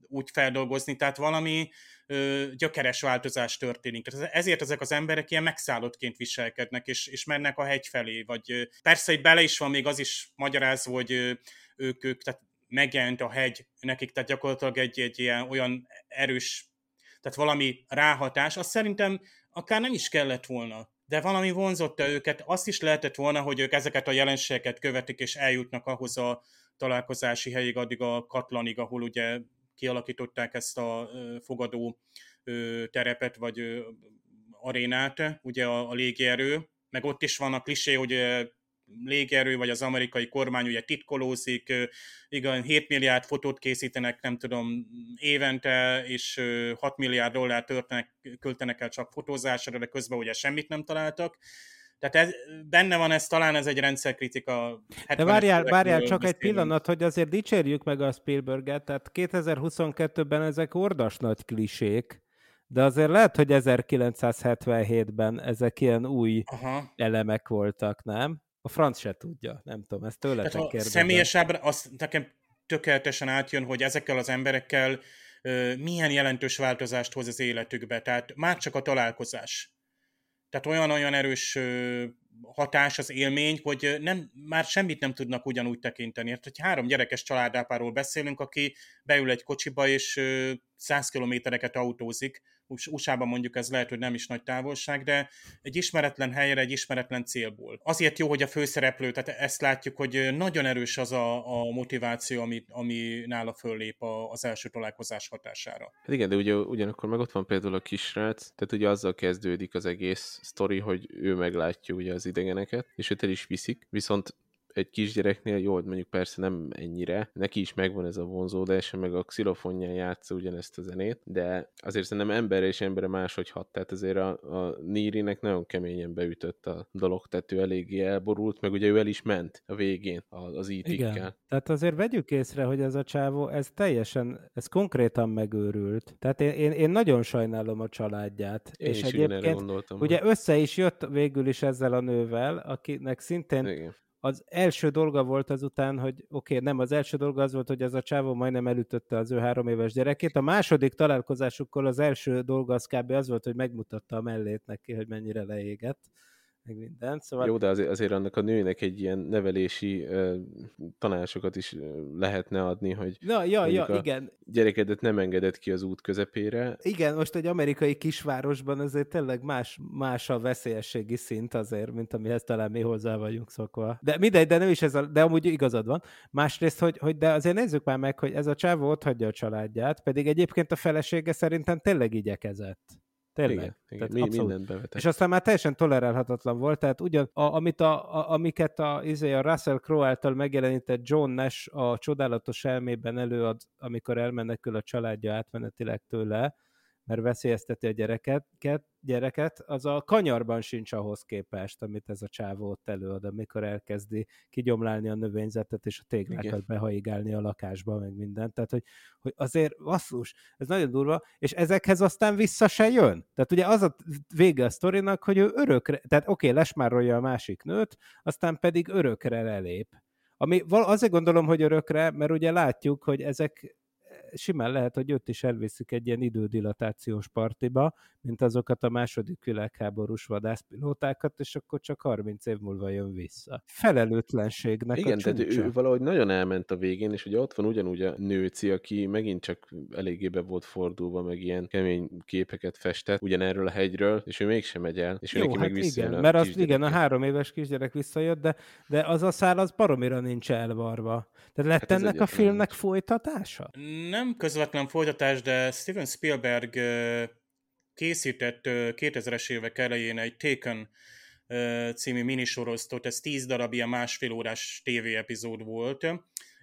Speaker 3: úgy feldolgozni, tehát valami ö, gyökeres változás történik. Tehát ezért ezek az emberek ilyen megszállottként viselkednek, és, és mennek a hegy felé, vagy persze itt bele is van még az is magyarázva, hogy ö, ők, ők tehát megjelent a hegy nekik, tehát gyakorlatilag egy, egy ilyen olyan erős, tehát valami ráhatás, azt szerintem akár nem is kellett volna de valami vonzotta őket, azt is lehetett volna, hogy ők ezeket a jelenségeket követik, és eljutnak ahhoz a találkozási helyig, addig a katlanig, ahol ugye kialakították ezt a fogadó terepet, vagy arénát, ugye a, a légierő, meg ott is van a klisé, hogy légierő, vagy az amerikai kormány ugye titkolózik, igen, 7 milliárd fotót készítenek, nem tudom, évente, és 6 milliárd dollár történek, költenek el csak fotózásra, de közben ugye semmit nem találtak. Tehát ez, benne van ez, talán ez egy rendszerkritika.
Speaker 4: De várjál, várjál csak beszélünk. egy pillanat, hogy azért dicsérjük meg a Spielberget, tehát 2022-ben ezek ordas nagy klisék, de azért lehet, hogy 1977-ben ezek ilyen új Aha. elemek voltak, nem? A franc se tudja, nem tudom, ezt tőletek kérdezem.
Speaker 3: Személyes ábra, azt nekem tökéletesen átjön, hogy ezekkel az emberekkel uh, milyen jelentős változást hoz az életükbe. Tehát már csak a találkozás tehát olyan-olyan erős hatás az élmény, hogy nem, már semmit nem tudnak ugyanúgy tekinteni. Hát, hogy három gyerekes családápáról beszélünk, aki beül egy kocsiba, és 100 kilométereket autózik, USA-ban mondjuk ez lehet, hogy nem is nagy távolság, de egy ismeretlen helyre, egy ismeretlen célból. Azért jó, hogy a főszereplő, tehát ezt látjuk, hogy nagyon erős az a, a motiváció, ami, ami nála föllép az első találkozás hatására.
Speaker 2: Hát igen, de ugye, ugyanakkor meg ott van például a kisrác, tehát ugye azzal kezdődik az egész sztori, hogy ő meglátja ugye az idegeneket, és őt el is viszik, viszont egy kisgyereknél jó, hogy mondjuk persze nem ennyire, neki is megvan ez a vonzódása, meg a xilofonján játsza ugyanezt a zenét, de azért szerintem emberre és emberre máshogy hat, tehát azért a, a Nirinek nagyon keményen beütött a dolog, tehát ő eléggé elborult, meg ugye ő el is ment a végén az
Speaker 4: Igen.
Speaker 2: it
Speaker 4: Tehát azért vegyük észre, hogy ez a csávó, ez teljesen, ez konkrétan megőrült. Tehát én, én, én nagyon sajnálom a családját.
Speaker 2: Én
Speaker 4: és
Speaker 2: is
Speaker 4: egyébként
Speaker 2: gondoltam.
Speaker 4: ugye össze is jött végül is ezzel a nővel, akinek szintén
Speaker 2: Igen.
Speaker 4: Az első dolga volt azután, hogy oké, okay, nem, az első dolga az volt, hogy ez a csávó majdnem elütötte az ő három éves gyerekét. A második találkozásukkor az első dolga az kb. az volt, hogy megmutatta a mellét neki, hogy mennyire leégett meg minden. Szóval
Speaker 2: Jó, de azért, azért annak a nőnek egy ilyen nevelési uh, tanácsokat is lehetne adni, hogy
Speaker 4: Na, ja, ja, igen.
Speaker 2: gyerekedet nem engedett ki az út közepére.
Speaker 4: Igen, most egy amerikai kisvárosban azért tényleg más, más a veszélyességi szint azért, mint amihez talán mi hozzá vagyunk szokva. De mindegy, de nem is ez a, de amúgy igazad van. Másrészt, hogy, hogy de azért nézzük már meg, hogy ez a csávó ott hagyja a családját, pedig egyébként a felesége szerintem tényleg igyekezett. Tényleg.
Speaker 2: Igen, igen.
Speaker 4: Tehát
Speaker 2: Mi,
Speaker 4: abszolút.
Speaker 2: mindent bevetett.
Speaker 4: És aztán már teljesen tolerálhatatlan volt, tehát ugyan, a, amit a, a, amiket a, izé, a Russell Crowe által megjelenített John Nash a csodálatos elmében előad, amikor elmenekül a családja átmenetileg tőle, mert veszélyezteti a gyereket, ket- gyereket, az a kanyarban sincs ahhoz képest, amit ez a csávó ott előad, amikor elkezdi kigyomlálni a növényzetet és a téglákat
Speaker 2: Igen.
Speaker 4: behaigálni a lakásba, meg mindent. Tehát, hogy, hogy azért basszus, ez nagyon durva, és ezekhez aztán vissza se jön. Tehát ugye az a vége a sztorinak, hogy ő örökre, tehát oké, okay, lesmárolja a másik nőt, aztán pedig örökre lelép. Ami azért gondolom, hogy örökre, mert ugye látjuk, hogy ezek simán lehet, hogy őt is elviszik egy ilyen idődilatációs partiba, mint azokat a második világháborús vadászpilótákat, és akkor csak 30 év múlva jön vissza. Felelőtlenségnek
Speaker 2: Igen,
Speaker 4: a
Speaker 2: tehát ő valahogy nagyon elment a végén, és ugye ott van ugyanúgy a nőci, aki megint csak eléggé be volt fordulva, meg ilyen kemény képeket festett ugyanerről a hegyről, és ő mégsem megy el, és ő
Speaker 4: Jó,
Speaker 2: neki
Speaker 4: hát
Speaker 2: meg
Speaker 4: igen,
Speaker 2: a
Speaker 4: mert az, igen, a három éves kisgyerek visszajött, de, de az a szál az baromira nincs elvarva. Tehát lett
Speaker 2: Hát
Speaker 4: ennek a filmnek folytatása?
Speaker 3: Nem közvetlen folytatás, de Steven Spielberg készített ö, 2000-es évek elején egy Taken című minisorozatot, ez 10 darab ilyen másfél órás TV epizód volt,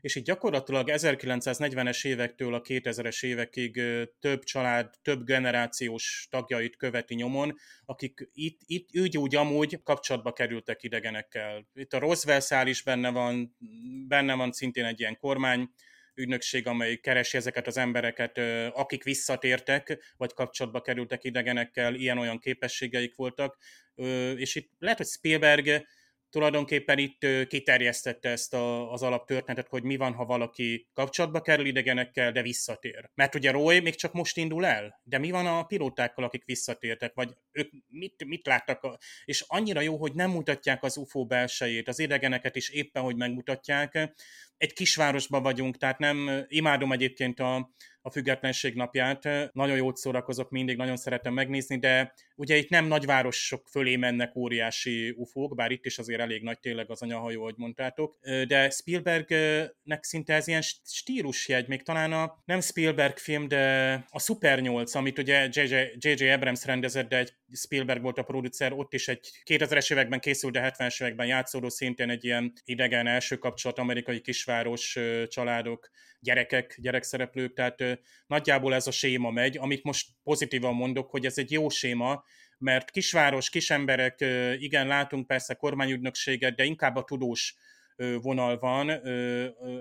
Speaker 3: és így gyakorlatilag 1940-es évektől a 2000-es évekig több család, több generációs tagjait követi nyomon, akik itt, itt úgy, úgy amúgy kapcsolatba kerültek idegenekkel. Itt a Roswell szál is benne van, benne van szintén egy ilyen kormány, ügynökség, amely keresi ezeket az embereket, akik visszatértek, vagy kapcsolatba kerültek idegenekkel, ilyen-olyan képességeik voltak, és itt lehet, hogy Spielberg tulajdonképpen itt kiterjesztette ezt a, az alaptörténetet, hogy mi van, ha valaki kapcsolatba kerül idegenekkel, de visszatér. Mert ugye Roy még csak most indul el, de mi van a pilótákkal, akik visszatértek, vagy ők mit, mit láttak, a, és annyira jó, hogy nem mutatják az UFO belsejét, az idegeneket is éppen, hogy megmutatják. Egy kisvárosban vagyunk, tehát nem, imádom egyébként a, a függetlenség napját, nagyon jót szórakozok mindig, nagyon szeretem megnézni, de ugye itt nem nagyvárosok fölé mennek óriási ufók, bár itt is azért elég nagy tényleg az anyahajó, ahogy mondtátok, de Spielbergnek szinte ez ilyen stílusjegy, még talán a nem Spielberg film, de a Super 8, amit ugye J.J. Abrams rendezett, de egy Spielberg volt a producer, ott is egy 2000-es években készült, de 70-es években játszódó szintén egy ilyen idegen első kapcsolat, amerikai kisváros családok, gyerekek, gyerekszereplők, tehát nagyjából ez a séma megy, amit most pozitívan mondok, hogy ez egy jó séma, mert kisváros, kisemberek, igen, látunk persze kormányügynökséget, de inkább a tudós vonal van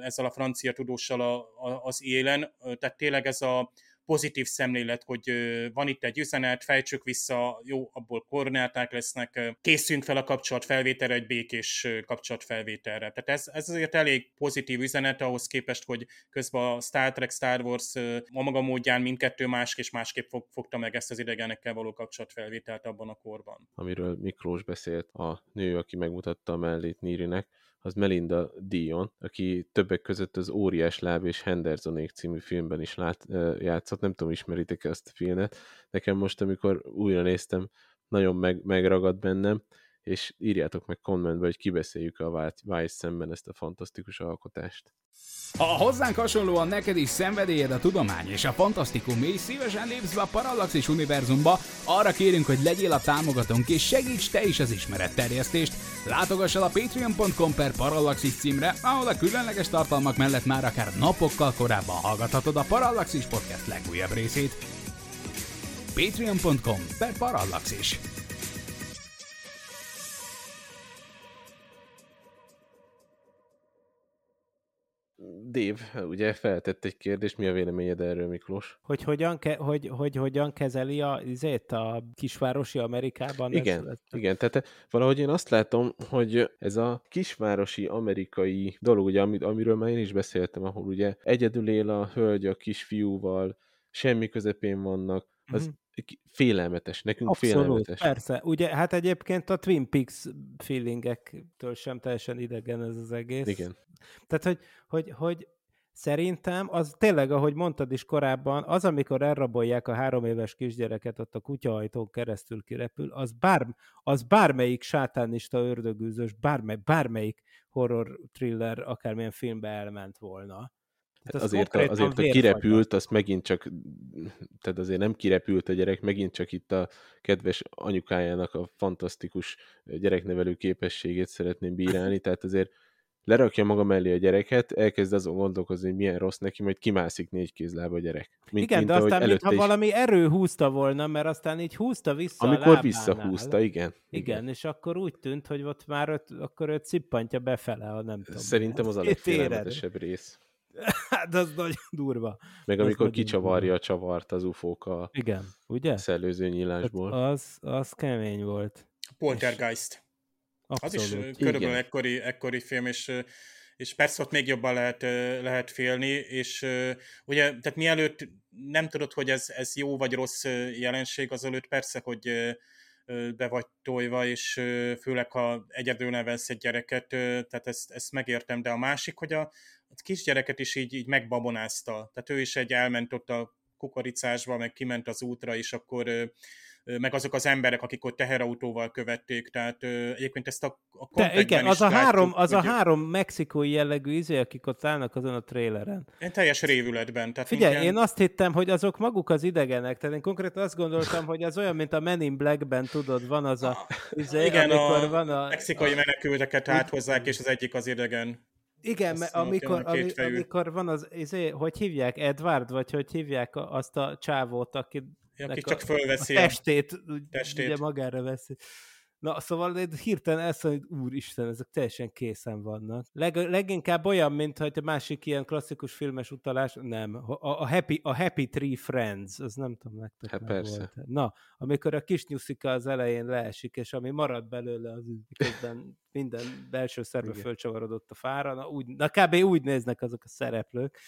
Speaker 3: ezzel a francia tudóssal az élen, tehát tényleg ez a pozitív szemlélet, hogy van itt egy üzenet, fejtsük vissza, jó, abból koordináták lesznek, ö, készüljünk fel a kapcsolatfelvételre, egy békés kapcsolatfelvételre. Tehát ez, ez azért elég pozitív üzenet ahhoz képest, hogy közben a Star Trek, Star Wars a maga módján mindkettő más és másképp fog, fogta meg ezt az idegenekkel való kapcsolatfelvételt abban a korban.
Speaker 2: amiről Miklós beszélt, a nő, aki megmutatta a mellét Nirinek, az Melinda Dion, aki többek között az Óriás Láb és Hendersonék című filmben is lát, játszott, nem tudom, ismeritek-e azt a filmet. Nekem most, amikor újra néztem, nagyon meg, megragadt bennem, és írjátok meg kommentbe, hogy kibeszéljük a Vice szemben ezt a fantasztikus alkotást.
Speaker 1: Ha hozzánk hasonlóan neked is szenvedélyed a tudomány és a fantasztikum, és szívesen lépsz be a Parallaxis univerzumba, arra kérünk, hogy legyél a támogatónk és segíts te is az ismeretterjesztést. Látogass el a patreon.com per Parallaxis címre, ahol a különleges tartalmak mellett már akár napokkal korábban hallgathatod a Parallaxis podcast legújabb részét. patreon.com per Parallaxis.
Speaker 2: Dave, ugye feltett egy kérdést, mi a véleményed erről, Miklós?
Speaker 4: Hogy hogyan, ke- hogy, hogy hogyan kezeli a, izét, a kisvárosi Amerikában?
Speaker 2: Igen,
Speaker 4: ez, ez...
Speaker 2: igen, tehát valahogy én azt látom, hogy ez a kisvárosi amerikai dolog, ugye, amiről már én is beszéltem, ahol ugye egyedül él a hölgy a kisfiúval, semmi közepén vannak, az mm-hmm félelmetes, nekünk Abszolút, félelmetes.
Speaker 4: persze. Ugye, hát egyébként a Twin Peaks feelingektől sem teljesen idegen ez az egész.
Speaker 2: Igen.
Speaker 4: Tehát, hogy, hogy, hogy szerintem az tényleg, ahogy mondtad is korábban, az, amikor elrabolják a három éves kisgyereket, ott a kutyaajtón keresztül kirepül, az, bár, az bármelyik sátánista ördögűzős, bármely, bármelyik horror thriller, akármilyen filmbe elment volna.
Speaker 2: Hát azért, a, azért a kirepült, azt megint csak, tehát azért nem kirepült a gyerek, megint csak itt a kedves anyukájának a fantasztikus gyereknevelő képességét szeretném bírálni, tehát azért lerakja maga mellé a gyereket, elkezd azon gondolkozni, hogy milyen rossz neki, majd kimászik négy kézlába a gyerek.
Speaker 4: Mint, igen, mint, de aztán mintha is... valami erő húzta volna, mert aztán így húzta vissza
Speaker 2: Amikor
Speaker 4: a
Speaker 2: visszahúzta, igen,
Speaker 4: igen. Igen, és akkor úgy tűnt, hogy ott már öt, akkor őt cippantja befele, ha nem tudom.
Speaker 2: Szerintem az a legfélelmetesebb rész.
Speaker 4: Hát az nagyon durva.
Speaker 2: Meg amikor kicsavarja durva. a csavart az ufók a
Speaker 4: Igen, ugye?
Speaker 2: szellőző nyílásból.
Speaker 4: Hát az, az kemény volt.
Speaker 3: Poltergeist. Az is körülbelül ekkori, ekkori film, és, és persze ott még jobban lehet, lehet félni, és ugye, tehát mielőtt nem tudod, hogy ez, ez jó vagy rossz jelenség, azelőtt persze, hogy be vagy tojva, és főleg, ha egyedül nevelsz egy gyereket, tehát ezt, ezt megértem, de a másik, hogy a, a kisgyereket is így, így megbabonázta, tehát ő is egy elment ott a kukoricásba, meg kiment az útra, és akkor meg azok az emberek, akik ott teherautóval követték, tehát egyébként ezt a, a
Speaker 4: Te, igen, az, a három, az hogy... a három mexikói jellegű izé, akik ott állnak azon a tréleren.
Speaker 3: Én teljes révületben. Tehát
Speaker 4: Figyelj, minden... én azt hittem, hogy azok maguk az idegenek, tehát én konkrétan azt gondoltam, hogy az olyan, mint a Men in Blackben, tudod, van az a...
Speaker 3: Izé, igen, a, van a mexikai a... menekülteket áthozzák, és az egyik az idegen.
Speaker 4: Igen, mert amikor, ami, amikor van az, izé, hogy hívják, Edward, vagy hogy hívják azt a csávót, aki
Speaker 3: aki csak fölveszi
Speaker 4: a, a testét, testét. Ugye magára veszi. Na, szóval hirtelen ezt hogy úristen, ezek teljesen készen vannak. Leg, leginkább olyan, mint hogy a másik ilyen klasszikus filmes utalás, nem, a, a, Happy, a Happy Tree Friends, az nem tudom, nektek
Speaker 2: hát persze. Volt.
Speaker 4: Na, amikor a kis nyuszika az elején leesik, és ami marad belőle, az miközben minden belső szerve fölcsavarodott a fára, na, úgy, na kb. úgy néznek azok a szereplők.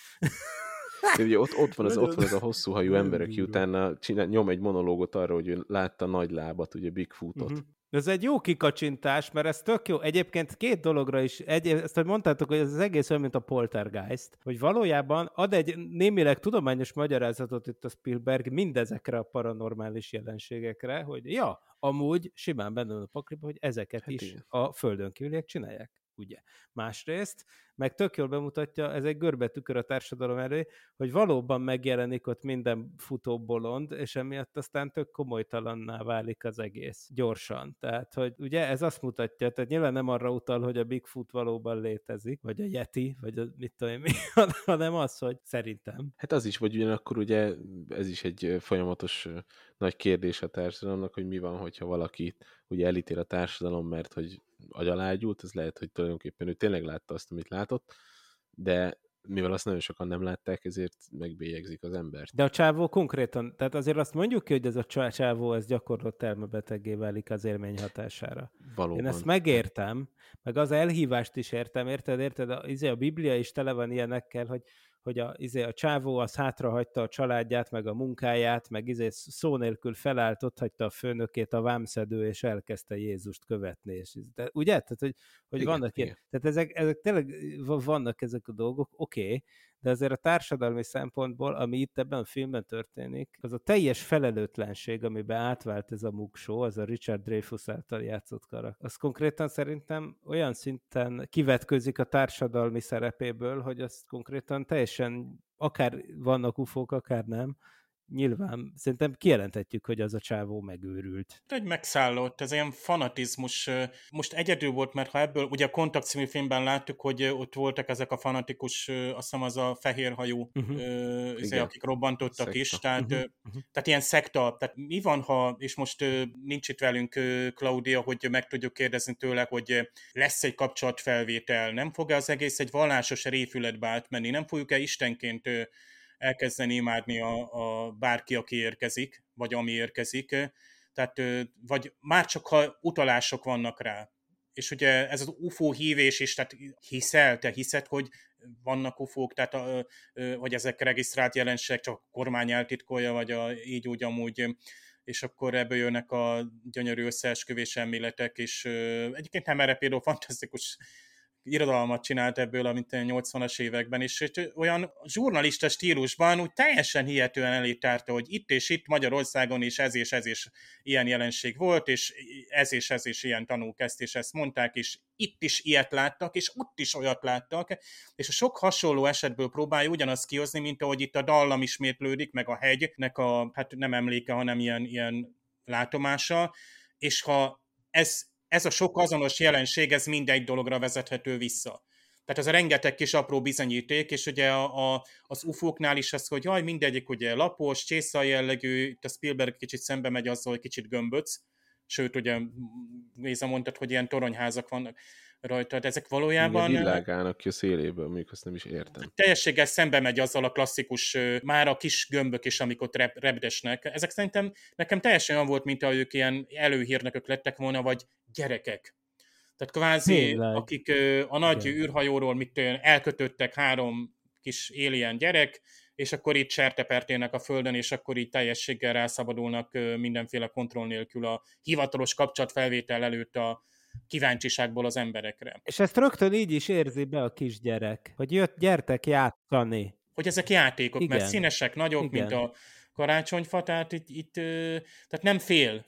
Speaker 2: De ugye ott, ott, van az, ott van az a hosszú hajú ember, aki utána csinál, nyom egy monológot arra, hogy ő látta nagy lábat, ugye Bigfootot. Uh-huh.
Speaker 4: Ez egy jó kikacsintás, mert ez tök jó. Egyébként két dologra is, egy, ezt hogy mondtátok, hogy ez az egész olyan, mint a poltergeist, hogy valójában ad egy némileg tudományos magyarázatot itt a Spielberg mindezekre a paranormális jelenségekre, hogy ja, amúgy simán benne van a pakliba, hogy ezeket hát is igen. a földön kívüliek csinálják ugye. Másrészt, meg tök jól bemutatja, ez egy görbe tükör a társadalom elé, hogy valóban megjelenik ott minden futó bolond, és emiatt aztán tök komolytalanná válik az egész gyorsan. Tehát, hogy ugye ez azt mutatja, tehát nyilván nem arra utal, hogy a Bigfoot valóban létezik, vagy a Yeti, vagy a mit tudom én mi, hanem az, hogy szerintem.
Speaker 2: Hát az is, vagy ugyanakkor ugye ez is egy folyamatos nagy kérdés a társadalomnak, hogy mi van, hogyha valaki ugye elítél a társadalom, mert hogy agyalágyult, ez lehet, hogy tulajdonképpen ő tényleg látta azt, amit látott, de mivel azt nagyon sokan nem látták, ezért megbélyegzik az embert.
Speaker 4: De a csávó konkrétan, tehát azért azt mondjuk ki, hogy ez a csávó ez gyakorlott elmebeteggé válik az élmény hatására.
Speaker 2: Valóban.
Speaker 4: Én ezt megértem, meg az elhívást is értem, érted, érted? A, izé a Biblia is tele van ilyenekkel, hogy hogy a, izé, a csávó az hátrahagyta a családját, meg a munkáját, meg izé szó nélkül felállt, ott hagyta a főnökét a vámszedő, és elkezdte Jézust követni. És, de, ugye? Tehát, hogy, hogy igen, vannak igen. ilyen. Tehát ezek, ezek tényleg vannak ezek a dolgok, oké, okay, de azért a társadalmi szempontból, ami itt ebben a filmben történik, az a teljes felelőtlenség, amiben átvált ez a mugsó, az a Richard Dreyfuss által játszott karakter. Az konkrétan szerintem olyan szinten kivetközik a társadalmi szerepéből, hogy azt konkrétan teljesen akár vannak ufók, akár nem, nyilván szerintem kijelenthetjük, hogy az a csávó megőrült.
Speaker 3: Egy megszállott, ez ilyen fanatizmus. Most egyedül volt, mert ha ebből, ugye a Kontakt című filmben láttuk, hogy ott voltak ezek a fanatikus, azt hiszem az a fehérhajú, uh-huh. akik robbantottak szekta. is, tehát, uh-huh. tehát ilyen szekta. Tehát mi van, ha, és most nincs itt velünk Claudia, hogy meg tudjuk kérdezni tőle, hogy lesz egy kapcsolatfelvétel, nem fog-e az egész egy vallásos réfületbe átmenni, nem fogjuk-e istenként elkezdeni imádni a, a bárki, aki érkezik, vagy ami érkezik. Tehát, vagy már csak ha utalások vannak rá. És ugye ez az UFO hívés is, tehát hiszel, te hiszed, hogy vannak UFO-k, tehát hogy ezek regisztrált jelenségek, csak a kormány eltitkolja, vagy a, így úgy amúgy és akkor ebből jönnek a gyönyörű összeesküvés elméletek, és egyébként nem erre például fantasztikus irodalmat csinált ebből, amit a 80-as években, és olyan zsurnalista stílusban úgy teljesen hihetően elé tárta, hogy itt és itt Magyarországon is ez és ez is ilyen jelenség volt, és ez és ez is ilyen tanúk ezt és ezt mondták, és itt is ilyet láttak, és ott is olyat láttak, és a sok hasonló esetből próbálja ugyanazt kihozni, mint ahogy itt a dallam ismétlődik, meg a hegynek a, hát nem emléke, hanem ilyen, ilyen látomása, és ha ez ez a sok azonos jelenség, ez mindegy dologra vezethető vissza. Tehát ez a rengeteg kis apró bizonyíték, és ugye a, a, az UFO-knál is az, hogy jaj, mindegyik ugye lapos, csészal jellegű, itt a Spielberg kicsit szembe megy azzal, hogy kicsit gömböc, sőt, ugye Géza mondtad, hogy ilyen toronyházak vannak rajta, de ezek valójában...
Speaker 2: Igen, világának ki a széléből, mondjuk azt nem is értem.
Speaker 3: Teljességgel szembe megy azzal a klasszikus, már a kis gömbök is, amik ott rep, repdesnek. Ezek szerintem nekem teljesen olyan volt, mint ahogy ők ilyen előhírnökök lettek volna, vagy gyerekek. Tehát kvázi, Tényleg. akik a nagy Igen. űrhajóról mit elkötöttek három kis alien gyerek, és akkor itt sertepertének a földön, és akkor így teljességgel rászabadulnak mindenféle kontroll nélkül a hivatalos kapcsolatfelvétel előtt a kíváncsiságból az emberekre.
Speaker 4: És ezt rögtön így is érzi be a kisgyerek, hogy jött, gyertek játszani.
Speaker 3: Hogy ezek játékok, Igen. mert színesek, nagyok, Igen. mint a karácsonyfa, tehát itt, itt tehát nem fél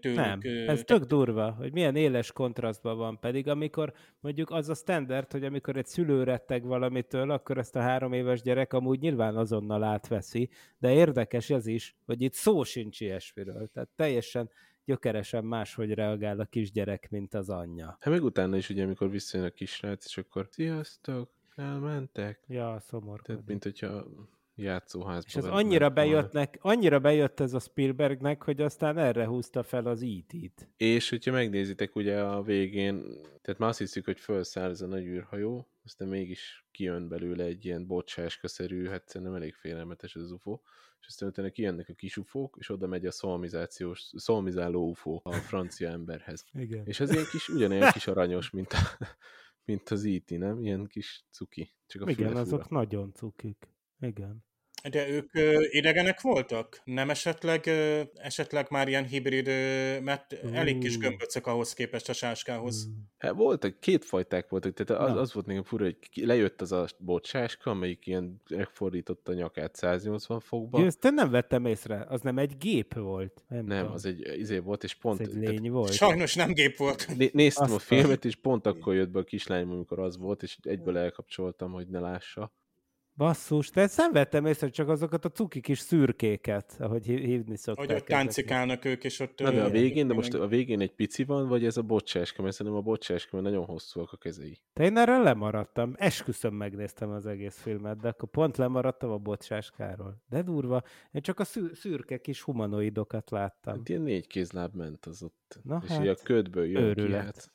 Speaker 3: tőlük.
Speaker 4: Nem, ez tök durva, hogy milyen éles kontrasztban van, pedig amikor mondjuk az a standard, hogy amikor egy szülő retteg valamitől, akkor ezt a három éves gyerek amúgy nyilván azonnal átveszi, de érdekes ez is, hogy itt szó sincs ilyesmiről, tehát teljesen gyökeresen máshogy reagál a kisgyerek, mint az anyja.
Speaker 2: Hát meg utána is ugye, amikor visszajön a kisrác, és akkor sziasztok, elmentek.
Speaker 4: Ja, szomorú.
Speaker 2: Tehát, mint hogyha játszóházba.
Speaker 4: És ez annyira bejöttnek, annyira bejött ez a Spielbergnek, hogy aztán erre húzta fel az IT-t.
Speaker 2: E és hogyha megnézitek ugye a végén, tehát már azt hiszük, hogy felszáll ez a nagy űrhajó, aztán mégis kijön belőle egy ilyen bocsáskaszerű, hát szerintem elég félelmetes az UFO, és aztán utána kijönnek a kis ufók, és oda megy a szolmizációs, szolmizáló UFO a francia emberhez.
Speaker 4: Igen.
Speaker 2: És az ilyen kis, ugyanilyen kis aranyos, mint, a, mint az IT, e nem? Ilyen kis cuki.
Speaker 4: Csak a Igen, azok nagyon cukik. Igen.
Speaker 3: De ők ö, idegenek voltak? Nem esetleg ö, esetleg már ilyen hibrid, ö, mert uh. elég kis gömböcök ahhoz képest a sáskához. Uh.
Speaker 2: Hát voltak, két fajták voltak, tehát az, az volt nekem fura, hogy lejött az a bocsáska, amelyik ilyen megfordította a nyakát 180 fokba.
Speaker 4: Ja, ezt nem vettem észre, az nem egy gép volt.
Speaker 2: Nem, nem az egy izé volt, és pont...
Speaker 4: Ez egy lény volt.
Speaker 3: Sajnos nem gép volt.
Speaker 2: Né- néztem Azt a filmet, és pont akkor jött be a kislány, amikor az volt, és egyből elkapcsoltam, hogy ne lássa.
Speaker 4: Basszus, de vettem észre, csak azokat a cuki kis szürkéket, ahogy hívni szokták.
Speaker 3: Hogy ott táncikálnak ők, és ott...
Speaker 2: Na, de a végén, de most a végén egy pici van, vagy ez a bocsáska, mert szerintem a bocsáska, mert nagyon hosszúak a kezei.
Speaker 4: Te én erről lemaradtam. Esküszöm megnéztem az egész filmet, de akkor pont lemaradtam a bocsáskáról. De durva. Én csak a szür- szürke kis humanoidokat láttam.
Speaker 2: Hát ilyen négy kézláb ment az ott. Na és hát, a ködből jön őrület. ki, hát.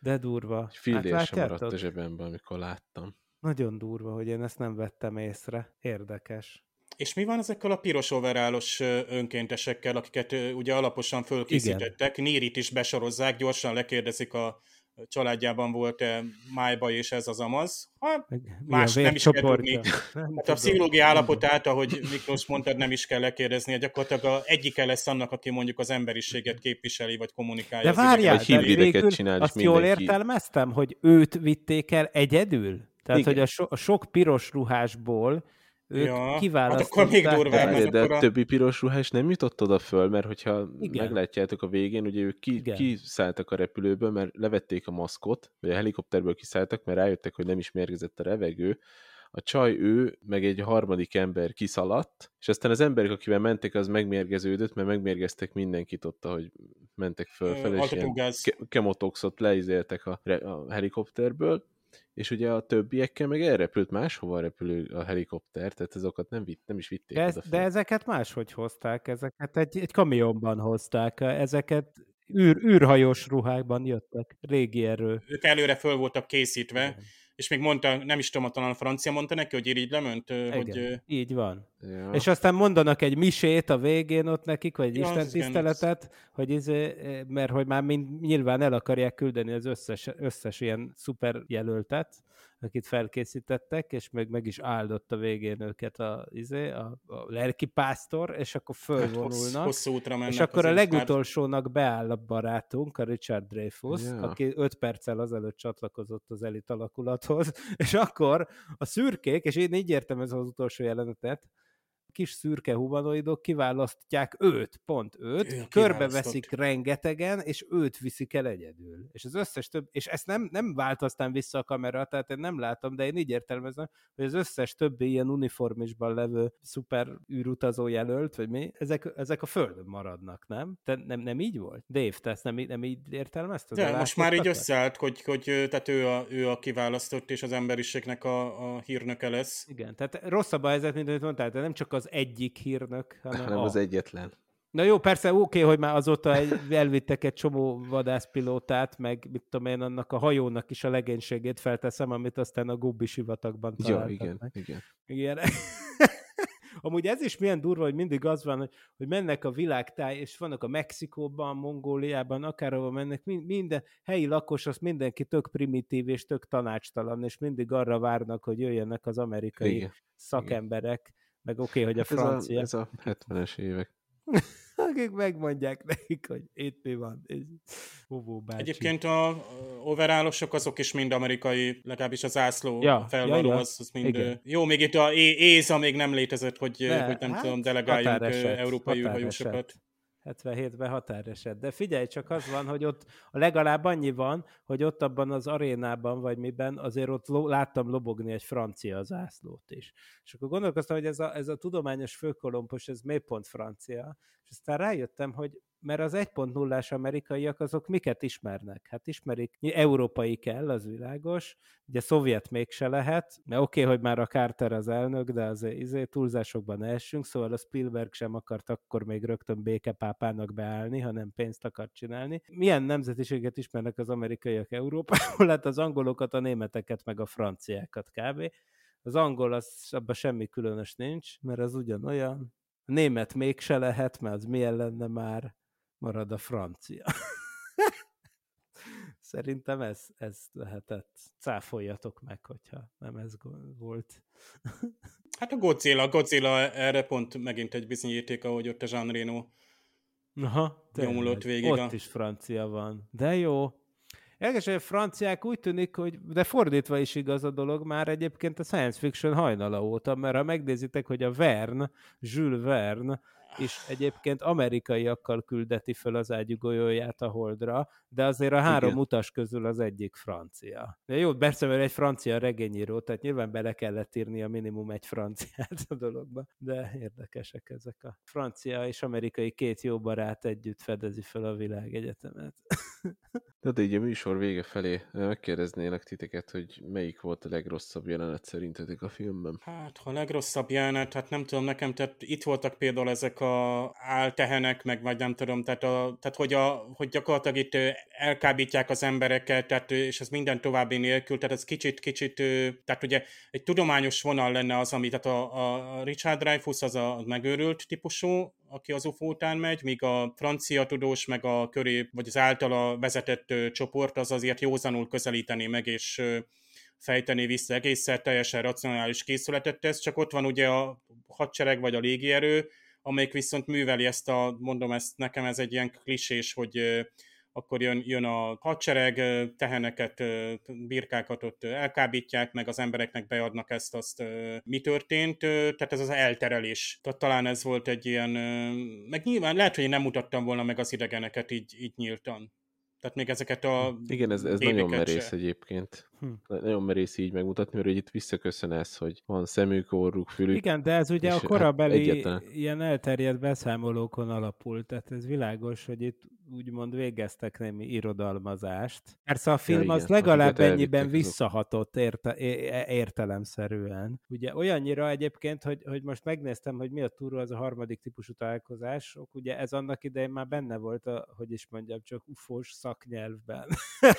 Speaker 4: De durva.
Speaker 2: Egy fillér hát, sem maradt a zsebemben, amikor láttam.
Speaker 4: Nagyon durva, hogy én ezt nem vettem észre. Érdekes.
Speaker 3: És mi van ezekkel a piros overálos önkéntesekkel, akiket ugye alaposan fölkészítettek? Igen. Nírit is besorozzák, gyorsan lekérdezik a családjában volt-e májba, és ez az amaz. Ha, más nem is kell tudni. Hát a pszichológiai állapotát, ahogy Miklós mondtad, nem is kell lekérdezni. Gyakorlatilag a egyike lesz annak, aki mondjuk az emberiséget képviseli, vagy kommunikálja.
Speaker 4: De várjál, de végül csinál, azt mindenki... jól értelmeztem, hogy őt vitték el egyedül? Tehát,
Speaker 2: Igen.
Speaker 4: hogy a, so, a sok piros ruhásból ők
Speaker 3: Ja, hát
Speaker 4: kiválasztották.
Speaker 3: akkor még durvább.
Speaker 2: De, a többi piros ruhás nem jutott oda föl, mert hogyha
Speaker 4: Igen.
Speaker 2: meglátjátok a végén, ugye ők ki,
Speaker 4: Igen.
Speaker 2: kiszálltak a repülőből, mert levették a maszkot, vagy a helikopterből kiszálltak, mert rájöttek, hogy nem is mérgezett a revegő. A csaj ő, meg egy harmadik ember kiszaladt, és aztán az emberek, akivel mentek, az megmérgeződött, mert megmérgeztek mindenkit ott, ahogy mentek fölfelé, és ilyen kemotoxot leizéltek a, a helikopterből, és ugye a többiekkel meg elrepült máshova repülő a helikopter, tehát azokat nem, vitt, nem is vitték
Speaker 4: De, ez, de ezeket máshogy hozták, ezeket egy, egy kamionban hozták, ezeket űr, űrhajós ruhákban jöttek, régi erő.
Speaker 3: Ők előre föl voltak készítve, és még mondta, nem is tudom, talán a francia mondta neki, hogy irigy lement, ö, hogy
Speaker 4: Igen, így van.
Speaker 2: Ja.
Speaker 4: És aztán mondanak egy misét a végén ott nekik, vagy egy
Speaker 3: Ja,
Speaker 4: Isten
Speaker 3: igen,
Speaker 4: tiszteletet, hogy izé, mert hogy már mind, nyilván el akarják küldeni az összes, összes ilyen szuper jelöltet, akit felkészítettek, és meg, meg is áldott a végén őket a, izé, a, a lelki pásztor, és akkor
Speaker 3: hát hossz,
Speaker 4: fölvonulnak.
Speaker 3: hosszú útra mennek.
Speaker 4: És akkor a legutolsónak beáll a barátunk, a Richard Dreyfuss,
Speaker 2: Ja.
Speaker 4: aki öt perccel azelőtt csatlakozott az elit alakulathoz, és akkor a szürkék, és én így értem ez az utolsó jelenetet, kis szürke humanoidok kiválasztják őt, pont őt,
Speaker 3: Ő
Speaker 4: körbeveszik rengetegen, és őt viszik el egyedül. És az összes több, és ezt nem, nem vált aztán vissza a kamera, tehát én nem látom, de én így értelmezem, hogy az összes többi ilyen uniformisban levő szuper űrutazó jelölt, vagy mi, ezek, ezek a földön maradnak, nem? Te nem, nem így volt? Dave, te ezt nem, nem így értelmezted?
Speaker 3: De most már így összeállt, hogy, hogy tehát ő a, ő a kiválasztott, és az emberiségnek a, a hírnöke lesz.
Speaker 4: Igen, tehát rosszabb a helyzet, mint amit mondtál, de nem csak az egyik hírnök, hanem,
Speaker 2: hanem
Speaker 4: a.
Speaker 2: az egyetlen.
Speaker 4: Na jó, persze oké, hogy már azóta egy, elvittek egy csomó vadászpilótát, meg mit tudom én, annak a hajónak is a legénységét felteszem, amit aztán a Gubbi sivatagban
Speaker 2: Ja,
Speaker 4: találtak
Speaker 2: igen,
Speaker 4: meg.
Speaker 2: igen.
Speaker 4: Igen. Amúgy ez is milyen durva, hogy mindig az van, hogy, hogy mennek a világtáj, és vannak a Mexikóban, Mongóliában, akárhova mennek, min- minden helyi lakos, az mindenki tök primitív és tök tanácstalan, és mindig arra várnak, hogy jöjjenek az amerikai
Speaker 2: Igen.
Speaker 4: szakemberek, meg oké, okay, hogy a
Speaker 2: Hát ez, a,
Speaker 4: francia,
Speaker 2: ez a 70-es évek.
Speaker 4: akik megmondják nekik, hogy itt mi van, és Bobó bácsi.
Speaker 3: Egyébként a overállosok azok is mind amerikai, legalábbis az ászló
Speaker 4: Ja,
Speaker 3: felvaró,
Speaker 4: ja, ja.
Speaker 3: az, az mind...
Speaker 4: Igen.
Speaker 3: Jó, még itt a É- ÉZA még nem létezett, hogy,
Speaker 4: Ne,
Speaker 3: hogy nem
Speaker 4: hát
Speaker 3: tudom, delegáljunk európai
Speaker 4: határeset.
Speaker 3: űrhajósokat.
Speaker 4: 77-ben határeset. De figyelj, csak az van, hogy ott legalább annyi van, hogy ott abban az arénában, vagy miben, azért ott lo- láttam lobogni egy francia zászlót is. És akkor gondolkoztam, hogy ez a, ez a tudományos főkolompos, ez miért pont francia, és aztán rájöttem, hogy mert az 1.0-ás amerikaiak azok miket ismernek? Hát ismerik, európai kell, az világos, ugye szovjet mégse lehet, mert oké, okay, hogy már a Carter az elnök, de az izé, túlzásokban ne essünk, szóval a Spielberg sem akart akkor még rögtön békepápának beállni, hanem pénzt akart csinálni. Milyen nemzetiséget ismernek az amerikaiak Európából? Hát az angolokat, a németeket, meg a franciákat kb. Az angol, az, abban semmi különös nincs, mert az ugyanolyan. A német mégse lehet, mert az milyen lenne már, marad a francia. Szerintem ez, ez lehetett. Cáfoljatok meg, hogyha nem ez volt.
Speaker 3: Hát a Godzilla, Godzilla erre pont megint egy bizonyíték, ahogy ott a Jean Reno
Speaker 4: Aha,
Speaker 3: Nyomulott végig a-
Speaker 4: Ott is francia van. De jó. Érdekes, hogy a franciák úgy tűnik, hogy, de fordítva is igaz a dolog már egyébként a science fiction hajnala óta, mert ha megnézitek, hogy a Verne, Jules Verne, és egyébként amerikaiakkal küldeti föl az ágyugójóját a holdra, de azért a három
Speaker 2: Igen.
Speaker 4: utas közül az egyik francia. De jó, persze, mert egy francia regényíró, tehát nyilván bele kellett írni a minimum egy franciát a dologba, de érdekesek ezek a francia és amerikai két jó barát együtt fedezi fel a világegyetemet.
Speaker 2: De, de így a műsor vége felé megkérdeznélek titeket, hogy melyik volt a legrosszabb jelenet szerintetek a filmben.
Speaker 3: Hát, ha a legrosszabb jelenet, hát nem tudom, nekem, tehát itt voltak például ezek a áltehenek, meg vagy nem tudom, tehát, a, tehát hogy, a, hogy gyakorlatilag itt elkábítják az embereket, tehát, és ez minden további nélkül, tehát ez kicsit, kicsit, ö, tehát ugye egy tudományos vonal lenne az, ami, tehát a, a Richard Dreyfuss az a megőrült típusú, aki az UFO után megy, míg a francia tudós, meg a köré, vagy az általa vezetett csoport az azért józanul közelíteni meg, és fejteni vissza egészen teljesen racionális készületet tesz, csak ott van ugye a hadsereg vagy a légierő, amelyik viszont műveli ezt a, mondom ezt, nekem ez egy ilyen klisés, hogy, akkor jön, jön a hadsereg, teheneket, birkákat ott elkábítják, meg az embereknek beadnak ezt, azt mi történt, tehát ez az elterelés. Tehát talán ez volt egy ilyen, meg nyilván lehet, hogy én nem mutattam volna meg az idegeneket így, így nyíltan. Tehát még ezeket a...
Speaker 2: Igen, ez, ez nagyon merész
Speaker 3: se.
Speaker 2: egyébként. Hm. Nagyon merész így megmutatni, mert itt visszaköszön ez, hogy van szemük, orruk, fülük.
Speaker 4: Igen, de ez ugye a korabeli hát ilyen elterjedt beszámolókon alapul, tehát ez világos, hogy itt úgymond végeztek némi irodalmazást. Persze a film ja, az igen, legalább ennyiben visszahatott érte, értelemszerűen. Ugye olyannyira egyébként, hogy, hogy most megnéztem, hogy mi a túró az a harmadik típusú találkozások, ugye ez annak idején már benne volt, a, hogy is mondjam, csak ufós szaknyelvben,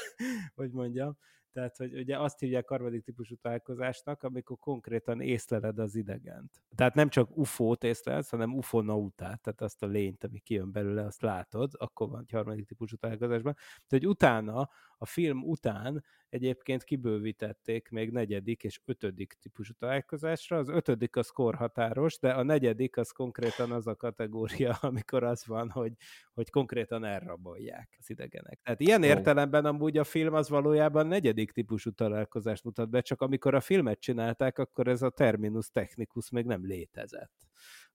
Speaker 4: hogy mondjam. Tehát, hogy ugye azt hívják harmadik típusú találkozásnak, amikor konkrétan észleled az idegent. Tehát nem csak UFO-t észlelsz, hanem ufonautát, tehát azt a lényt, ami kijön belőle, azt látod, akkor van egy harmadik típusú találkozásban. Tehát, hogy utána a film után egyébként kibővítették még negyedik és ötödik típusú találkozásra. Az ötödik az korhatáros, de a negyedik az konkrétan az a kategória, amikor az van, hogy, hogy konkrétan elrabolják az idegenek. Tehát ilyen értelemben amúgy a film az valójában negyedik típusú találkozást mutat be, csak amikor a filmet csinálták, akkor ez a terminus technicus még nem létezett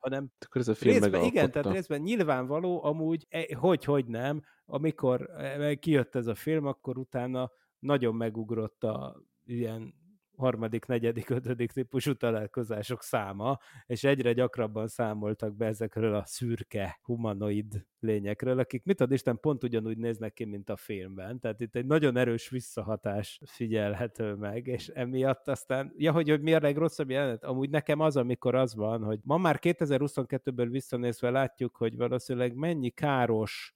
Speaker 4: hanem
Speaker 2: Akkor ez a film
Speaker 4: részben, igen, tehát részben nyilvánvaló amúgy, e, hogy, hogy nem, amikor e, kijött ez a film, akkor utána nagyon megugrott a ilyen harmadik, negyedik, ötödik típusú találkozások száma, és egyre gyakrabban számoltak be ezekről a szürke humanoid lényekről, akik mit ad Isten pont ugyanúgy néznek ki, mint a filmben. Tehát itt egy nagyon erős visszahatás figyelhető meg, és emiatt aztán, ja, hogy, hogy mi a legrosszabb jelenet? Amúgy nekem az, amikor az van, hogy ma már 2022-ből visszanézve látjuk, hogy valószínűleg mennyi káros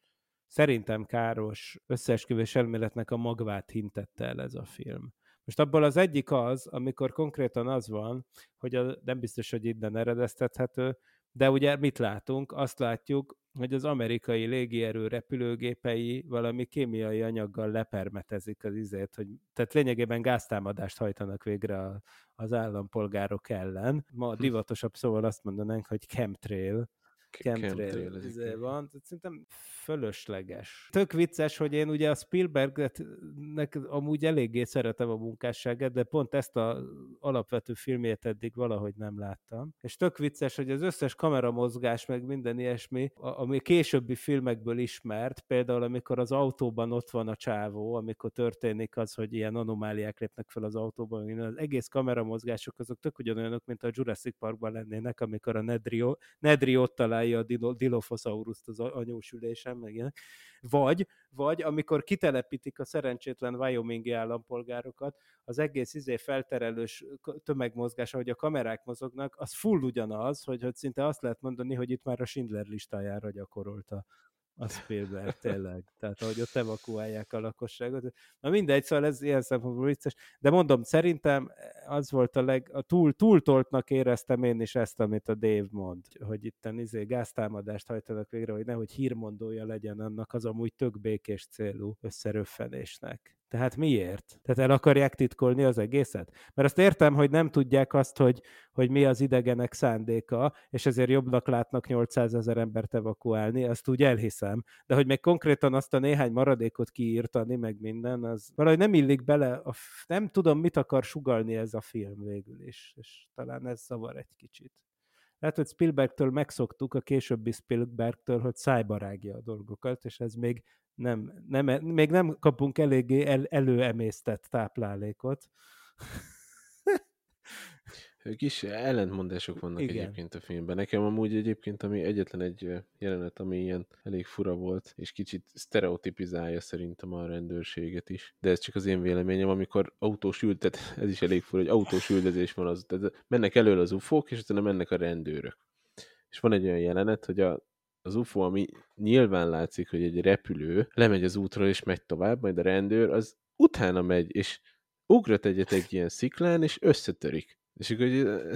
Speaker 4: szerintem káros összeesküvés elméletnek a magvát hintette el ez a film. Most abból az egyik az, amikor konkrétan az van, hogy a, nem biztos, hogy innen eredeztethető, de ugye mit látunk? Azt látjuk, hogy az amerikai légierő repülőgépei valami kémiai anyaggal lepermetezik az izét, hogy, tehát lényegében gáztámadást hajtanak végre a, az állampolgárok ellen. Ma a hm. divatosabb szóval azt mondanánk, hogy chemtrail, chemtrail, izé van, szerintem fölösleges. Tök vicces, hogy én ugye a Spielbergnek amúgy eléggé szeretem a munkásságát, de pont ezt a alapvető filmét eddig valahogy nem láttam. És tök vicces, hogy az összes kameramozgás, meg minden ilyesmi, ami későbbi filmekből ismert, például amikor az autóban ott van a csávó, amikor történik az, hogy ilyen anomáliák lépnek fel az autóban, az egész kameramozgások azok tök ugyanolyanok, mint a Jurassic Parkban lennének, amikor a Nedrio, Nedrio ott találja a Dilophosaurus-t az anyósülésen, meg ilyenek. Vagy, vagy amikor kitelepítik a szerencsétlen Wyomingi állampolgárokat, az egész izé felterelős tömegmozgás, ahogy a kamerák mozognak, az full ugyanaz, hogy, hogy szinte azt lehet mondani, hogy itt már a Schindler listájára gyakorolta a Spielberg, tényleg. Tehát, ahogy ott evakuálják a lakosságot. Na mindegy, szóval ez ilyen szempontból vicces. De mondom, szerintem az volt a leg... A túl, túltoltnak éreztem én is ezt, amit a Dave mond, hogy itt izé gáztámadást hajtanak végre, hogy nehogy hírmondója legyen annak az amúgy tök békés célú összeröffenésnek. Tehát miért? Tehát el akarják titkolni az egészet? Mert azt értem, hogy nem tudják azt, hogy, hogy mi az idegenek szándéka, és ezért jobbnak látnak 800 ezer embert evakuálni, azt úgy elhiszem. De hogy meg konkrétan azt a néhány maradékot kiírtani, meg minden, az valahogy nem illik bele, a, nem tudom, mit akar sugalni ez a film végül is, és talán ez zavar egy kicsit. Lehet, hogy Spielbergtől megszoktuk a későbbi Spielbergtől, hogy szájbarágja a dolgokat, és ez még nem, nem, még nem kapunk eléggé el, előemésztett táplálékot.
Speaker 2: Kis ellentmondások vannak Igen. egyébként a filmben. Nekem amúgy egyébként, ami egyetlen egy jelenet, ami ilyen elég fura volt, és kicsit sztereotipizálja szerintem a rendőrséget is. De ez csak az én véleményem, amikor autós ültet, ez is elég fura, hogy autós üldözés van az, tehát mennek elől az ufók, és utána mennek a rendőrök. És van egy olyan jelenet, hogy a az UFO, ami nyilván látszik, hogy egy repülő lemegy az útról és megy tovább, majd a rendőr az utána megy, és ugrat egyet egy ilyen sziklán, és összetörik. És akkor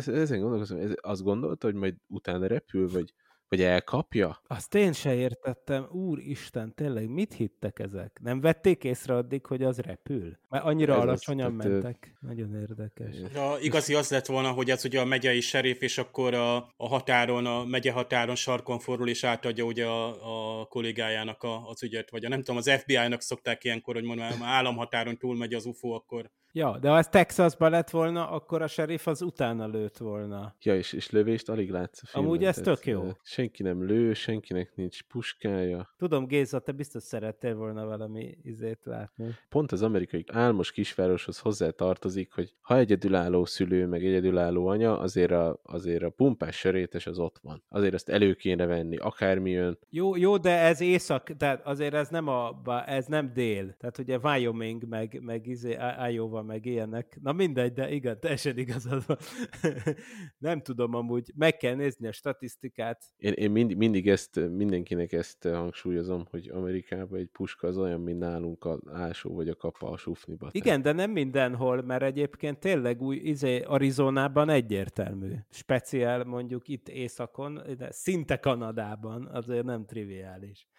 Speaker 2: ezen gondolkozom, ez, azt gondolta, hogy majd utána repül, vagy, Vagy elkapja?
Speaker 4: Azt én se értettem, úristen, tényleg mit hittek ezek? Nem vették észre addig, hogy az repül? Mert annyira
Speaker 2: Ez az,
Speaker 4: alacsonyan
Speaker 2: ö,
Speaker 4: mentek. Nagyon érdekes.
Speaker 3: A igazi az lett volna, hogy ez ugye a megyei serif, és akkor a, a határon, a megye határon sarkon fordul, és átadja ugye a, a kollégájának a, az ügyet, vagy a, nem tudom, az FBI-nak szokták ilyenkor, hogy mondom, ha államhatáron túlmegy az UFO, akkor
Speaker 4: Ja, de ha ez Texasban lett volna, akkor a sheriff az utána lőtt volna.
Speaker 2: Ja, és, és lövést alig látsz a filmben.
Speaker 4: Amúgy ez
Speaker 2: tehát,
Speaker 4: tök jó.
Speaker 2: Senki nem lő, senkinek nincs puskája.
Speaker 4: Tudom, Géza, te biztos szerettél volna valami izét látni.
Speaker 2: Pont az amerikai álmos kisvároshoz hozzá tartozik, hogy ha egyedülálló szülő, meg egyedülálló anya, azért a, azért a pumpás sörétes az ott van. Azért azt elő kéne venni, akármi jön.
Speaker 4: Jó, jó, de ez észak, tehát azért ez nem, a, ez nem dél. Tehát ugye Wyoming, meg, meg izé, I- Iowa, meg ilyenek. Na mindegy, de igen, teljesen igazad van. nem tudom amúgy, meg kell nézni a statisztikát.
Speaker 2: Én, én mindig, mindig ezt, mindenkinek ezt hangsúlyozom, hogy Amerikában egy puska az olyan, mint nálunk a ásó vagy a kapa a sufniba.
Speaker 4: Igen, de nem mindenhol, mert egyébként tényleg új, izé, Arizonában egyértelmű. Speciál mondjuk itt északon, de szinte Kanadában, azért nem triviális.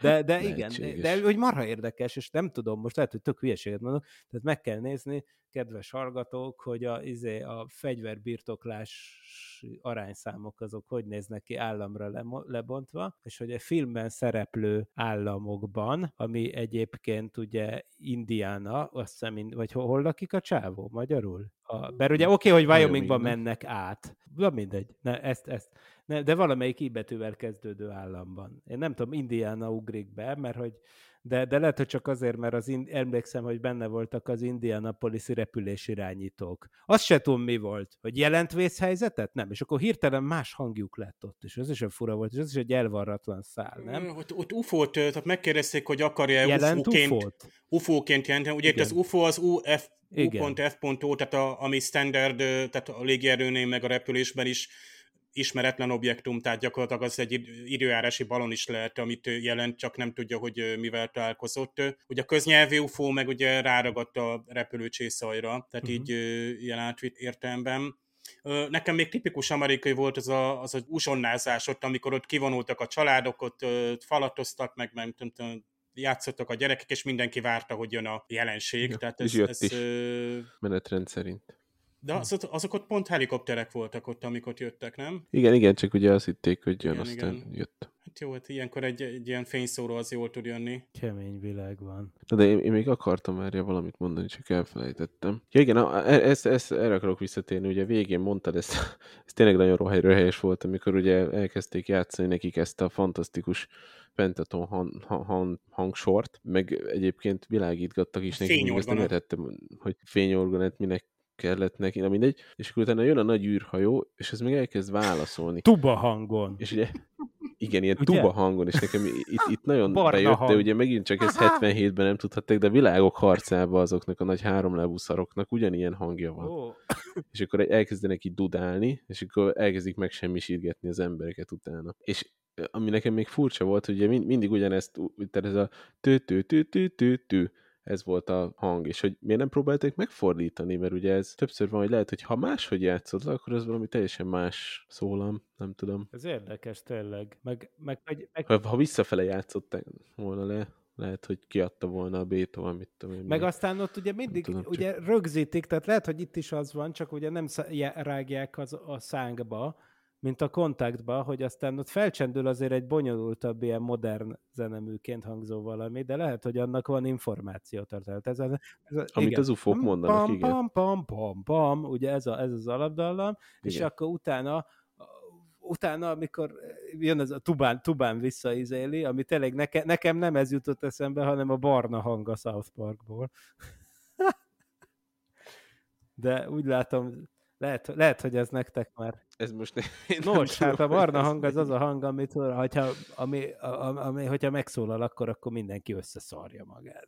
Speaker 4: De, de igen, de hogy marha érdekes, és nem tudom, most lehet, hogy tök hülyeséget mondok, tehát meg kell nézni, kedves hallgatók, hogy a, izé, a fegyverbirtoklás arányszámok azok hogy néznek ki államra lebontva, és hogy a filmben szereplő államokban, ami egyébként ugye Indiana, azt hiszem, vagy hol, hol lakik a csávó, magyarul? A, mert ugye oké, okay, hogy Wyomingban. mennek át. Na mindegy, ne, ezt, ezt, ne, de valamelyik I betűvel kezdődő államban. Én nem tudom, Indiana ugrik be, mert hogy de, de lehet, hogy csak azért, mert az in, emlékszem, hogy benne voltak az Indianapolis-i repülésirányítók. Azt se tudom, mi volt, hogy jelent vészhelyzetet? Nem, és akkor hirtelen más hangjuk lett ott, és az is olyan fura volt, és az is egy elvarratlan szál, nem?
Speaker 3: Ö, Ott, ott UFO-t, ö, tehát megkérdezték, hogy akarja
Speaker 4: Jelent
Speaker 3: UFO-ként,
Speaker 4: UFO-t?
Speaker 3: UFO-ként jelenteni. Ugye itt az UFO az UF. U.F.O, tehát a, ami standard, tehát a légierőnél meg a repülésben is ismeretlen objektum, tehát gyakorlatilag az egy id- időjárási balon is lehet, amit jelent, csak nem tudja, hogy mivel találkozott. Ugye a köznyelvi UFO meg ugye ráragadt a repülőcsészajra, tehát uh-huh. így ilyen átvitt értelemben. Nekem még tipikus amerikai volt az a, az a uzsonnázás ott, amikor ott kivonultak a családok, ott falatoztak, meg nem tudom, játszottak a gyerekek, és mindenki várta, hogy jön a jelenség.
Speaker 2: Ja,
Speaker 3: Tehát ez,
Speaker 2: jött
Speaker 3: ez,
Speaker 2: is. Menetrend szerint.
Speaker 3: De azok, azok ott pont helikopterek voltak ott, amikor jöttek, nem?
Speaker 2: Igen, igen, csak ugye azt hitték, hogy jön,
Speaker 3: Igen,
Speaker 2: aztán
Speaker 3: igen.
Speaker 2: jött.
Speaker 3: Hát jó, hát ilyenkor egy, egy ilyen fényszóró az jól tud jönni.
Speaker 4: Kemény világ van.
Speaker 2: Na de én, én még akartam erre valamit mondani, csak elfelejtettem. Ja igen, a- e- ezt, ezt, erre akarok visszatérni, ugye végén mondtad, ezt, ez tényleg nagyon rohely- röhelyes volt, amikor ugye elkezdték játszani nekik ezt a fantasztikus pentaton han, han, han, hangsort, meg egyébként világítgattak is neki, még ezt nem értettem, hogy fényorgonát minek kellett neki, na mindegy, és akkor utána jön a nagy űrhajó, és ez meg elkezd válaszolni.
Speaker 4: Tuba hangon.
Speaker 2: És ugye, igen, ilyen
Speaker 4: Ugye?
Speaker 2: tuba hangon, és nekem itt, itt nagyon
Speaker 4: Barna
Speaker 2: bejött, de
Speaker 4: hang.
Speaker 2: ugye megint csak ez 77-ben nem tudhatták, de világok harcában azoknak a nagy háromlábú szaroknak ugyanilyen hangja van.
Speaker 4: Ó,
Speaker 2: És akkor elkezdenek így dudálni, és akkor elkezdik megsemmisítgetni az embereket utána. És ami nekem még furcsa volt, hogy ugye mind, mindig ugyanezt, tehát ez a tü tü tü tü tü tü ez volt a hang, és hogy miért nem próbálták megfordítani, mert ugye ez többször van, hogy lehet, hogy ha máshogy játszod le, akkor az valami teljesen más szólam, nem tudom.
Speaker 4: ez érdekes tényleg. Meg, meg, meg, meg,
Speaker 2: Ha, ha visszafele játszották volna le, lehet, hogy kiadta volna a Beethoven, mit tudom én.
Speaker 4: Meg aztán ott ugye mindig
Speaker 2: tudom, csak-
Speaker 4: ugye rögzítik, tehát lehet, hogy itt is az van, csak ugye nem rágják az, a szánkba, mint a kontaktba, hogy aztán ott felcsendül azért egy bonyolultabb, ilyen modern zeneműként hangzó valami, de lehet, hogy annak van információ tartalma. Ez, a, ez a,
Speaker 2: Amit
Speaker 4: igen.
Speaker 2: az ufók mondanak,
Speaker 4: pam,
Speaker 2: igen.
Speaker 4: Pam, pam, pam, pam, ugye ez, a, ez az alapdallam, és
Speaker 2: Igen.
Speaker 4: akkor utána utána, amikor jön ez a tubán, tubán visszaizéli, ami tényleg neke, nekem nem ez jutott eszembe, hanem a barna hang a South Parkból. De úgy látom, lehet, lehet, hogy ez nektek már.
Speaker 2: Ez most nem
Speaker 4: Nos,
Speaker 2: tudom,
Speaker 4: hát a
Speaker 2: hogy
Speaker 4: barna hang az az a hang, amit, hogyha, ami, a- ami, hogyha megszólal, akkor, akkor mindenki összeszarja magát.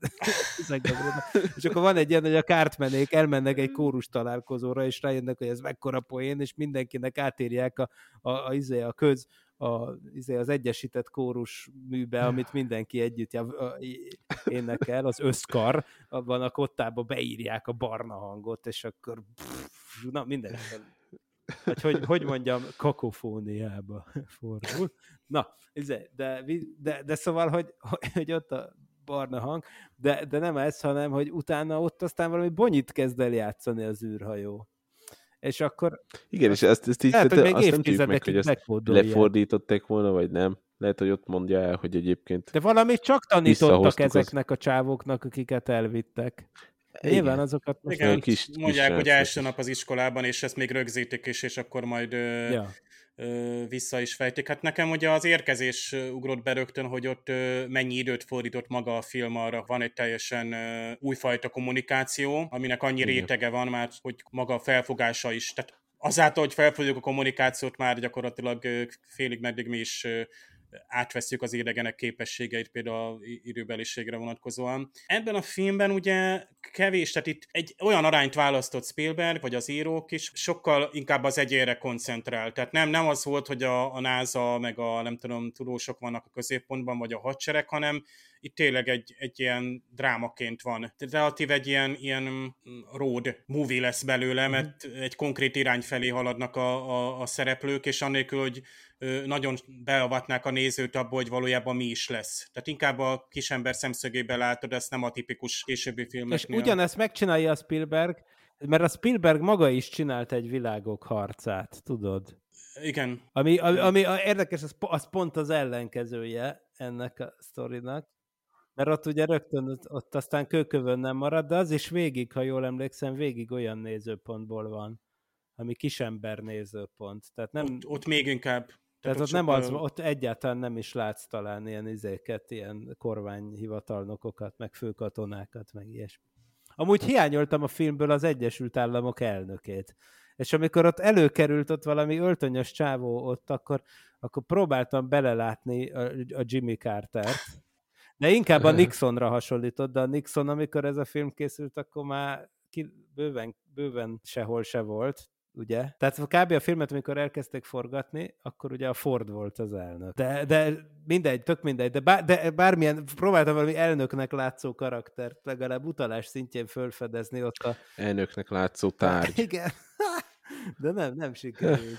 Speaker 4: És akkor van egy ilyen, hogy a kártmenék elmennek egy kórus találkozóra, és rájönnek, hogy ez mekkora poén, és mindenkinek átírják a, a, a, izé, a köz, a, izé, az egyesített kórus műbe, amit mindenki együtt a, énekel, az összkar, abban a kottába beírják a barna hangot, és akkor pff, na minden. Vagy hogy, hogy mondjam, kakofóniába fordul. Na, izé, de, de, de szóval, hogy, hogy ott a barna hang, de, de nem ez, hanem, hogy utána ott aztán valami bonyit kezd el játszani az űrhajó. És akkor...
Speaker 2: Igen, és ezt, ezt így,
Speaker 4: lehet, hogy még
Speaker 2: azt nem tudjuk meg, hogy ezt lefordították volna, vagy nem. Lehet, hogy ott mondja el, hogy egyébként...
Speaker 4: De valamit csak tanítottak ezeknek az... a csávoknak, akiket elvittek. Nyilván azokat
Speaker 3: most Igen, kis, mondják, kis hogy első nap az iskolában, és ezt még rögzítik is, és akkor majd ja vissza is fejtik. Hát nekem ugye az érkezés ugrott be rögtön, hogy ott mennyi időt fordított maga a film arra. Van egy teljesen újfajta kommunikáció, aminek annyi Igen. rétege van már, hogy maga a felfogása is. Tehát azáltal, hogy felfogjuk a kommunikációt, már gyakorlatilag félig meddig mi is átveszük az idegenek képességeit például időbeliségre vonatkozóan. Ebben a filmben ugye kevés, tehát itt egy olyan arányt választott Spielberg, vagy az írók is, sokkal inkább az egyére koncentrál. Tehát nem, nem az volt, hogy a, a NASA, meg a nem tudom, tudósok vannak a középpontban, vagy a hadsereg, hanem itt tényleg egy, egy ilyen drámaként van. Relatív egy ilyen, ilyen road movie lesz belőle, mhm. mert egy konkrét irány felé haladnak a, a, a szereplők, és annélkül, hogy nagyon beavatnák a nézőt abból, hogy valójában mi is lesz. Tehát inkább a kisember szemszögében látod, ezt nem a tipikus későbbi filmeknél.
Speaker 4: És ugyanezt megcsinálja a Spielberg, mert a Spielberg maga is csinált egy világok harcát, tudod?
Speaker 3: Igen.
Speaker 4: Ami, ami, ami érdekes, az, az pont az ellenkezője ennek a sztorinak. Mert ott ugye rögtön ott aztán kőkövön nem marad, de az is végig, ha jól emlékszem, végig olyan nézőpontból van, ami kisember nézőpont. Tehát nem...
Speaker 3: Ott, ott még inkább.
Speaker 4: Tehát, ott, ott nem az, ott egyáltalán nem is látsz talán ilyen izéket, ilyen kormányhivatalnokokat, meg főkatonákat, meg ilyesmi. Amúgy hiányoltam a filmből az Egyesült Államok elnökét. És amikor ott előkerült ott valami öltönyös csávó ott, akkor, akkor próbáltam belelátni a, a Jimmy Carter-t, de inkább a Nixonra hasonlított, de a Nixon, amikor ez a film készült, akkor már ki, bőven, bőven sehol se volt, ugye? Tehát kb. a filmet, amikor elkezdték forgatni, akkor ugye a Ford volt az elnök. De, de mindegy, tök mindegy, de, bár, de bármilyen, próbáltam valami elnöknek látszó karaktert legalább utalás szintjén fölfedezni ott a...
Speaker 2: Elnöknek látszó tárgy.
Speaker 4: Igen. De nem, nem sikerült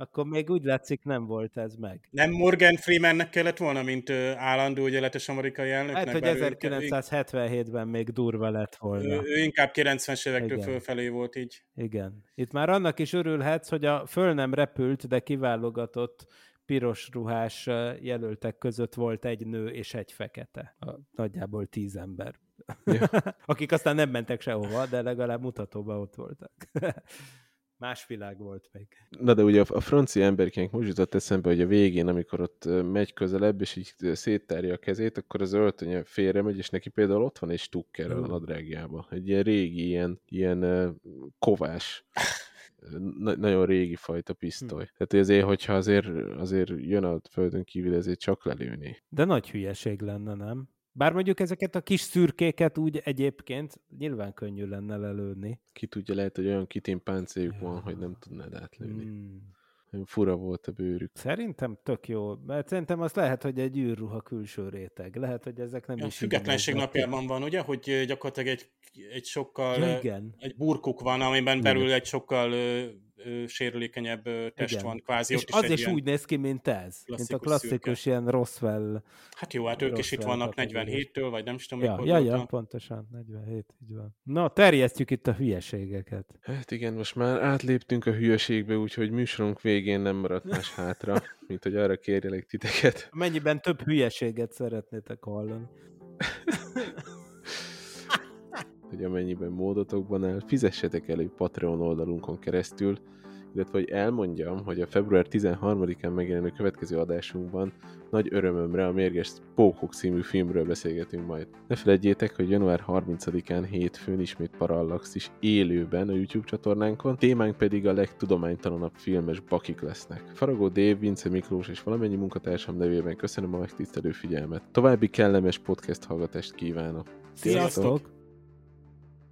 Speaker 4: akkor még úgy látszik nem volt ez meg.
Speaker 3: Nem Morgan Freemannek kellett volna, mint állandó ügyeletes amerikai elnöknek?
Speaker 4: Hát, hogy 1977-ben még durva lett volna.
Speaker 3: Ő, ő inkább 90-es évektől Igen. fölfelé volt így.
Speaker 4: Igen. Itt már annak is örülhetsz, hogy a föl nem repült, de kiválogatott piros ruhás jelöltek között volt egy nő és egy fekete. A, nagyjából tíz ember. Ja. Akik aztán nem mentek sehova, de legalább mutatóban ott voltak. Más világ volt még.
Speaker 2: Na de ugye a, a francia emberkénk most jutott eszembe, hogy a végén, amikor ott megy közelebb, és így széttárja a kezét, akkor az öltönye félre megy, és neki például ott van egy stukker a nadrágjában. Egy ilyen régi, ilyen, ilyen kovás na- nagyon régi fajta pisztoly. Hm. Tehát azért, hogyha azért, azért jön a földön kívül, ezért csak lelőni.
Speaker 4: De nagy hülyeség lenne, nem? Bár mondjuk ezeket a kis szürkéket úgy egyébként nyilván könnyű lenne lelőni.
Speaker 2: Ki tudja, lehet, hogy olyan kitén páncéljuk ja. van, hogy nem tudnád átlőni. Hmm. Fura volt a bőrük.
Speaker 4: Szerintem tök jó, mert szerintem az lehet, hogy egy űrruha külső réteg. Lehet, hogy ezek nem ja, is...
Speaker 3: Függetlenség napjában van, ugye, hogy gyakorlatilag egy, egy sokkal... Ja, igen. Egy burkuk van, amiben belül egy sokkal ö, sérülékenyebb test Igen. van kvázi.
Speaker 4: És
Speaker 3: ott
Speaker 4: az
Speaker 3: is,
Speaker 4: is úgy néz ki, mint ez. Mint a klasszikus szürke. ilyen Roswell.
Speaker 3: Hát jó, hát ők is itt vannak 47-től, vagy nem is tudom,
Speaker 4: ja, ja, ja, pontosan, 47, így van. Na, terjesztjük itt a hülyeségeket.
Speaker 2: Hát igen, most már átléptünk a hülyeségbe, úgyhogy műsorunk végén nem maradt más hátra, mint hogy arra kérjelek titeket.
Speaker 4: Mennyiben több hülyeséget szeretnétek hallani?
Speaker 2: hogy amennyiben módotokban áll, fizessetek elő Patreon oldalunkon keresztül, illetve hogy elmondjam, hogy a február 13-án megjelenő következő adásunkban nagy örömömre a Mérges Pókok című filmről beszélgetünk majd. Ne felejtjétek, hogy január 30-án hétfőn ismét Parallax is élőben a YouTube csatornánkon, témánk pedig a legtudománytalanabb filmes bakik lesznek. Faragó Dave, Vince Miklós és valamennyi munkatársam nevében köszönöm a megtisztelő figyelmet. További kellemes podcast hallgatást kívánok.
Speaker 4: Sziasztok! Sziasztok!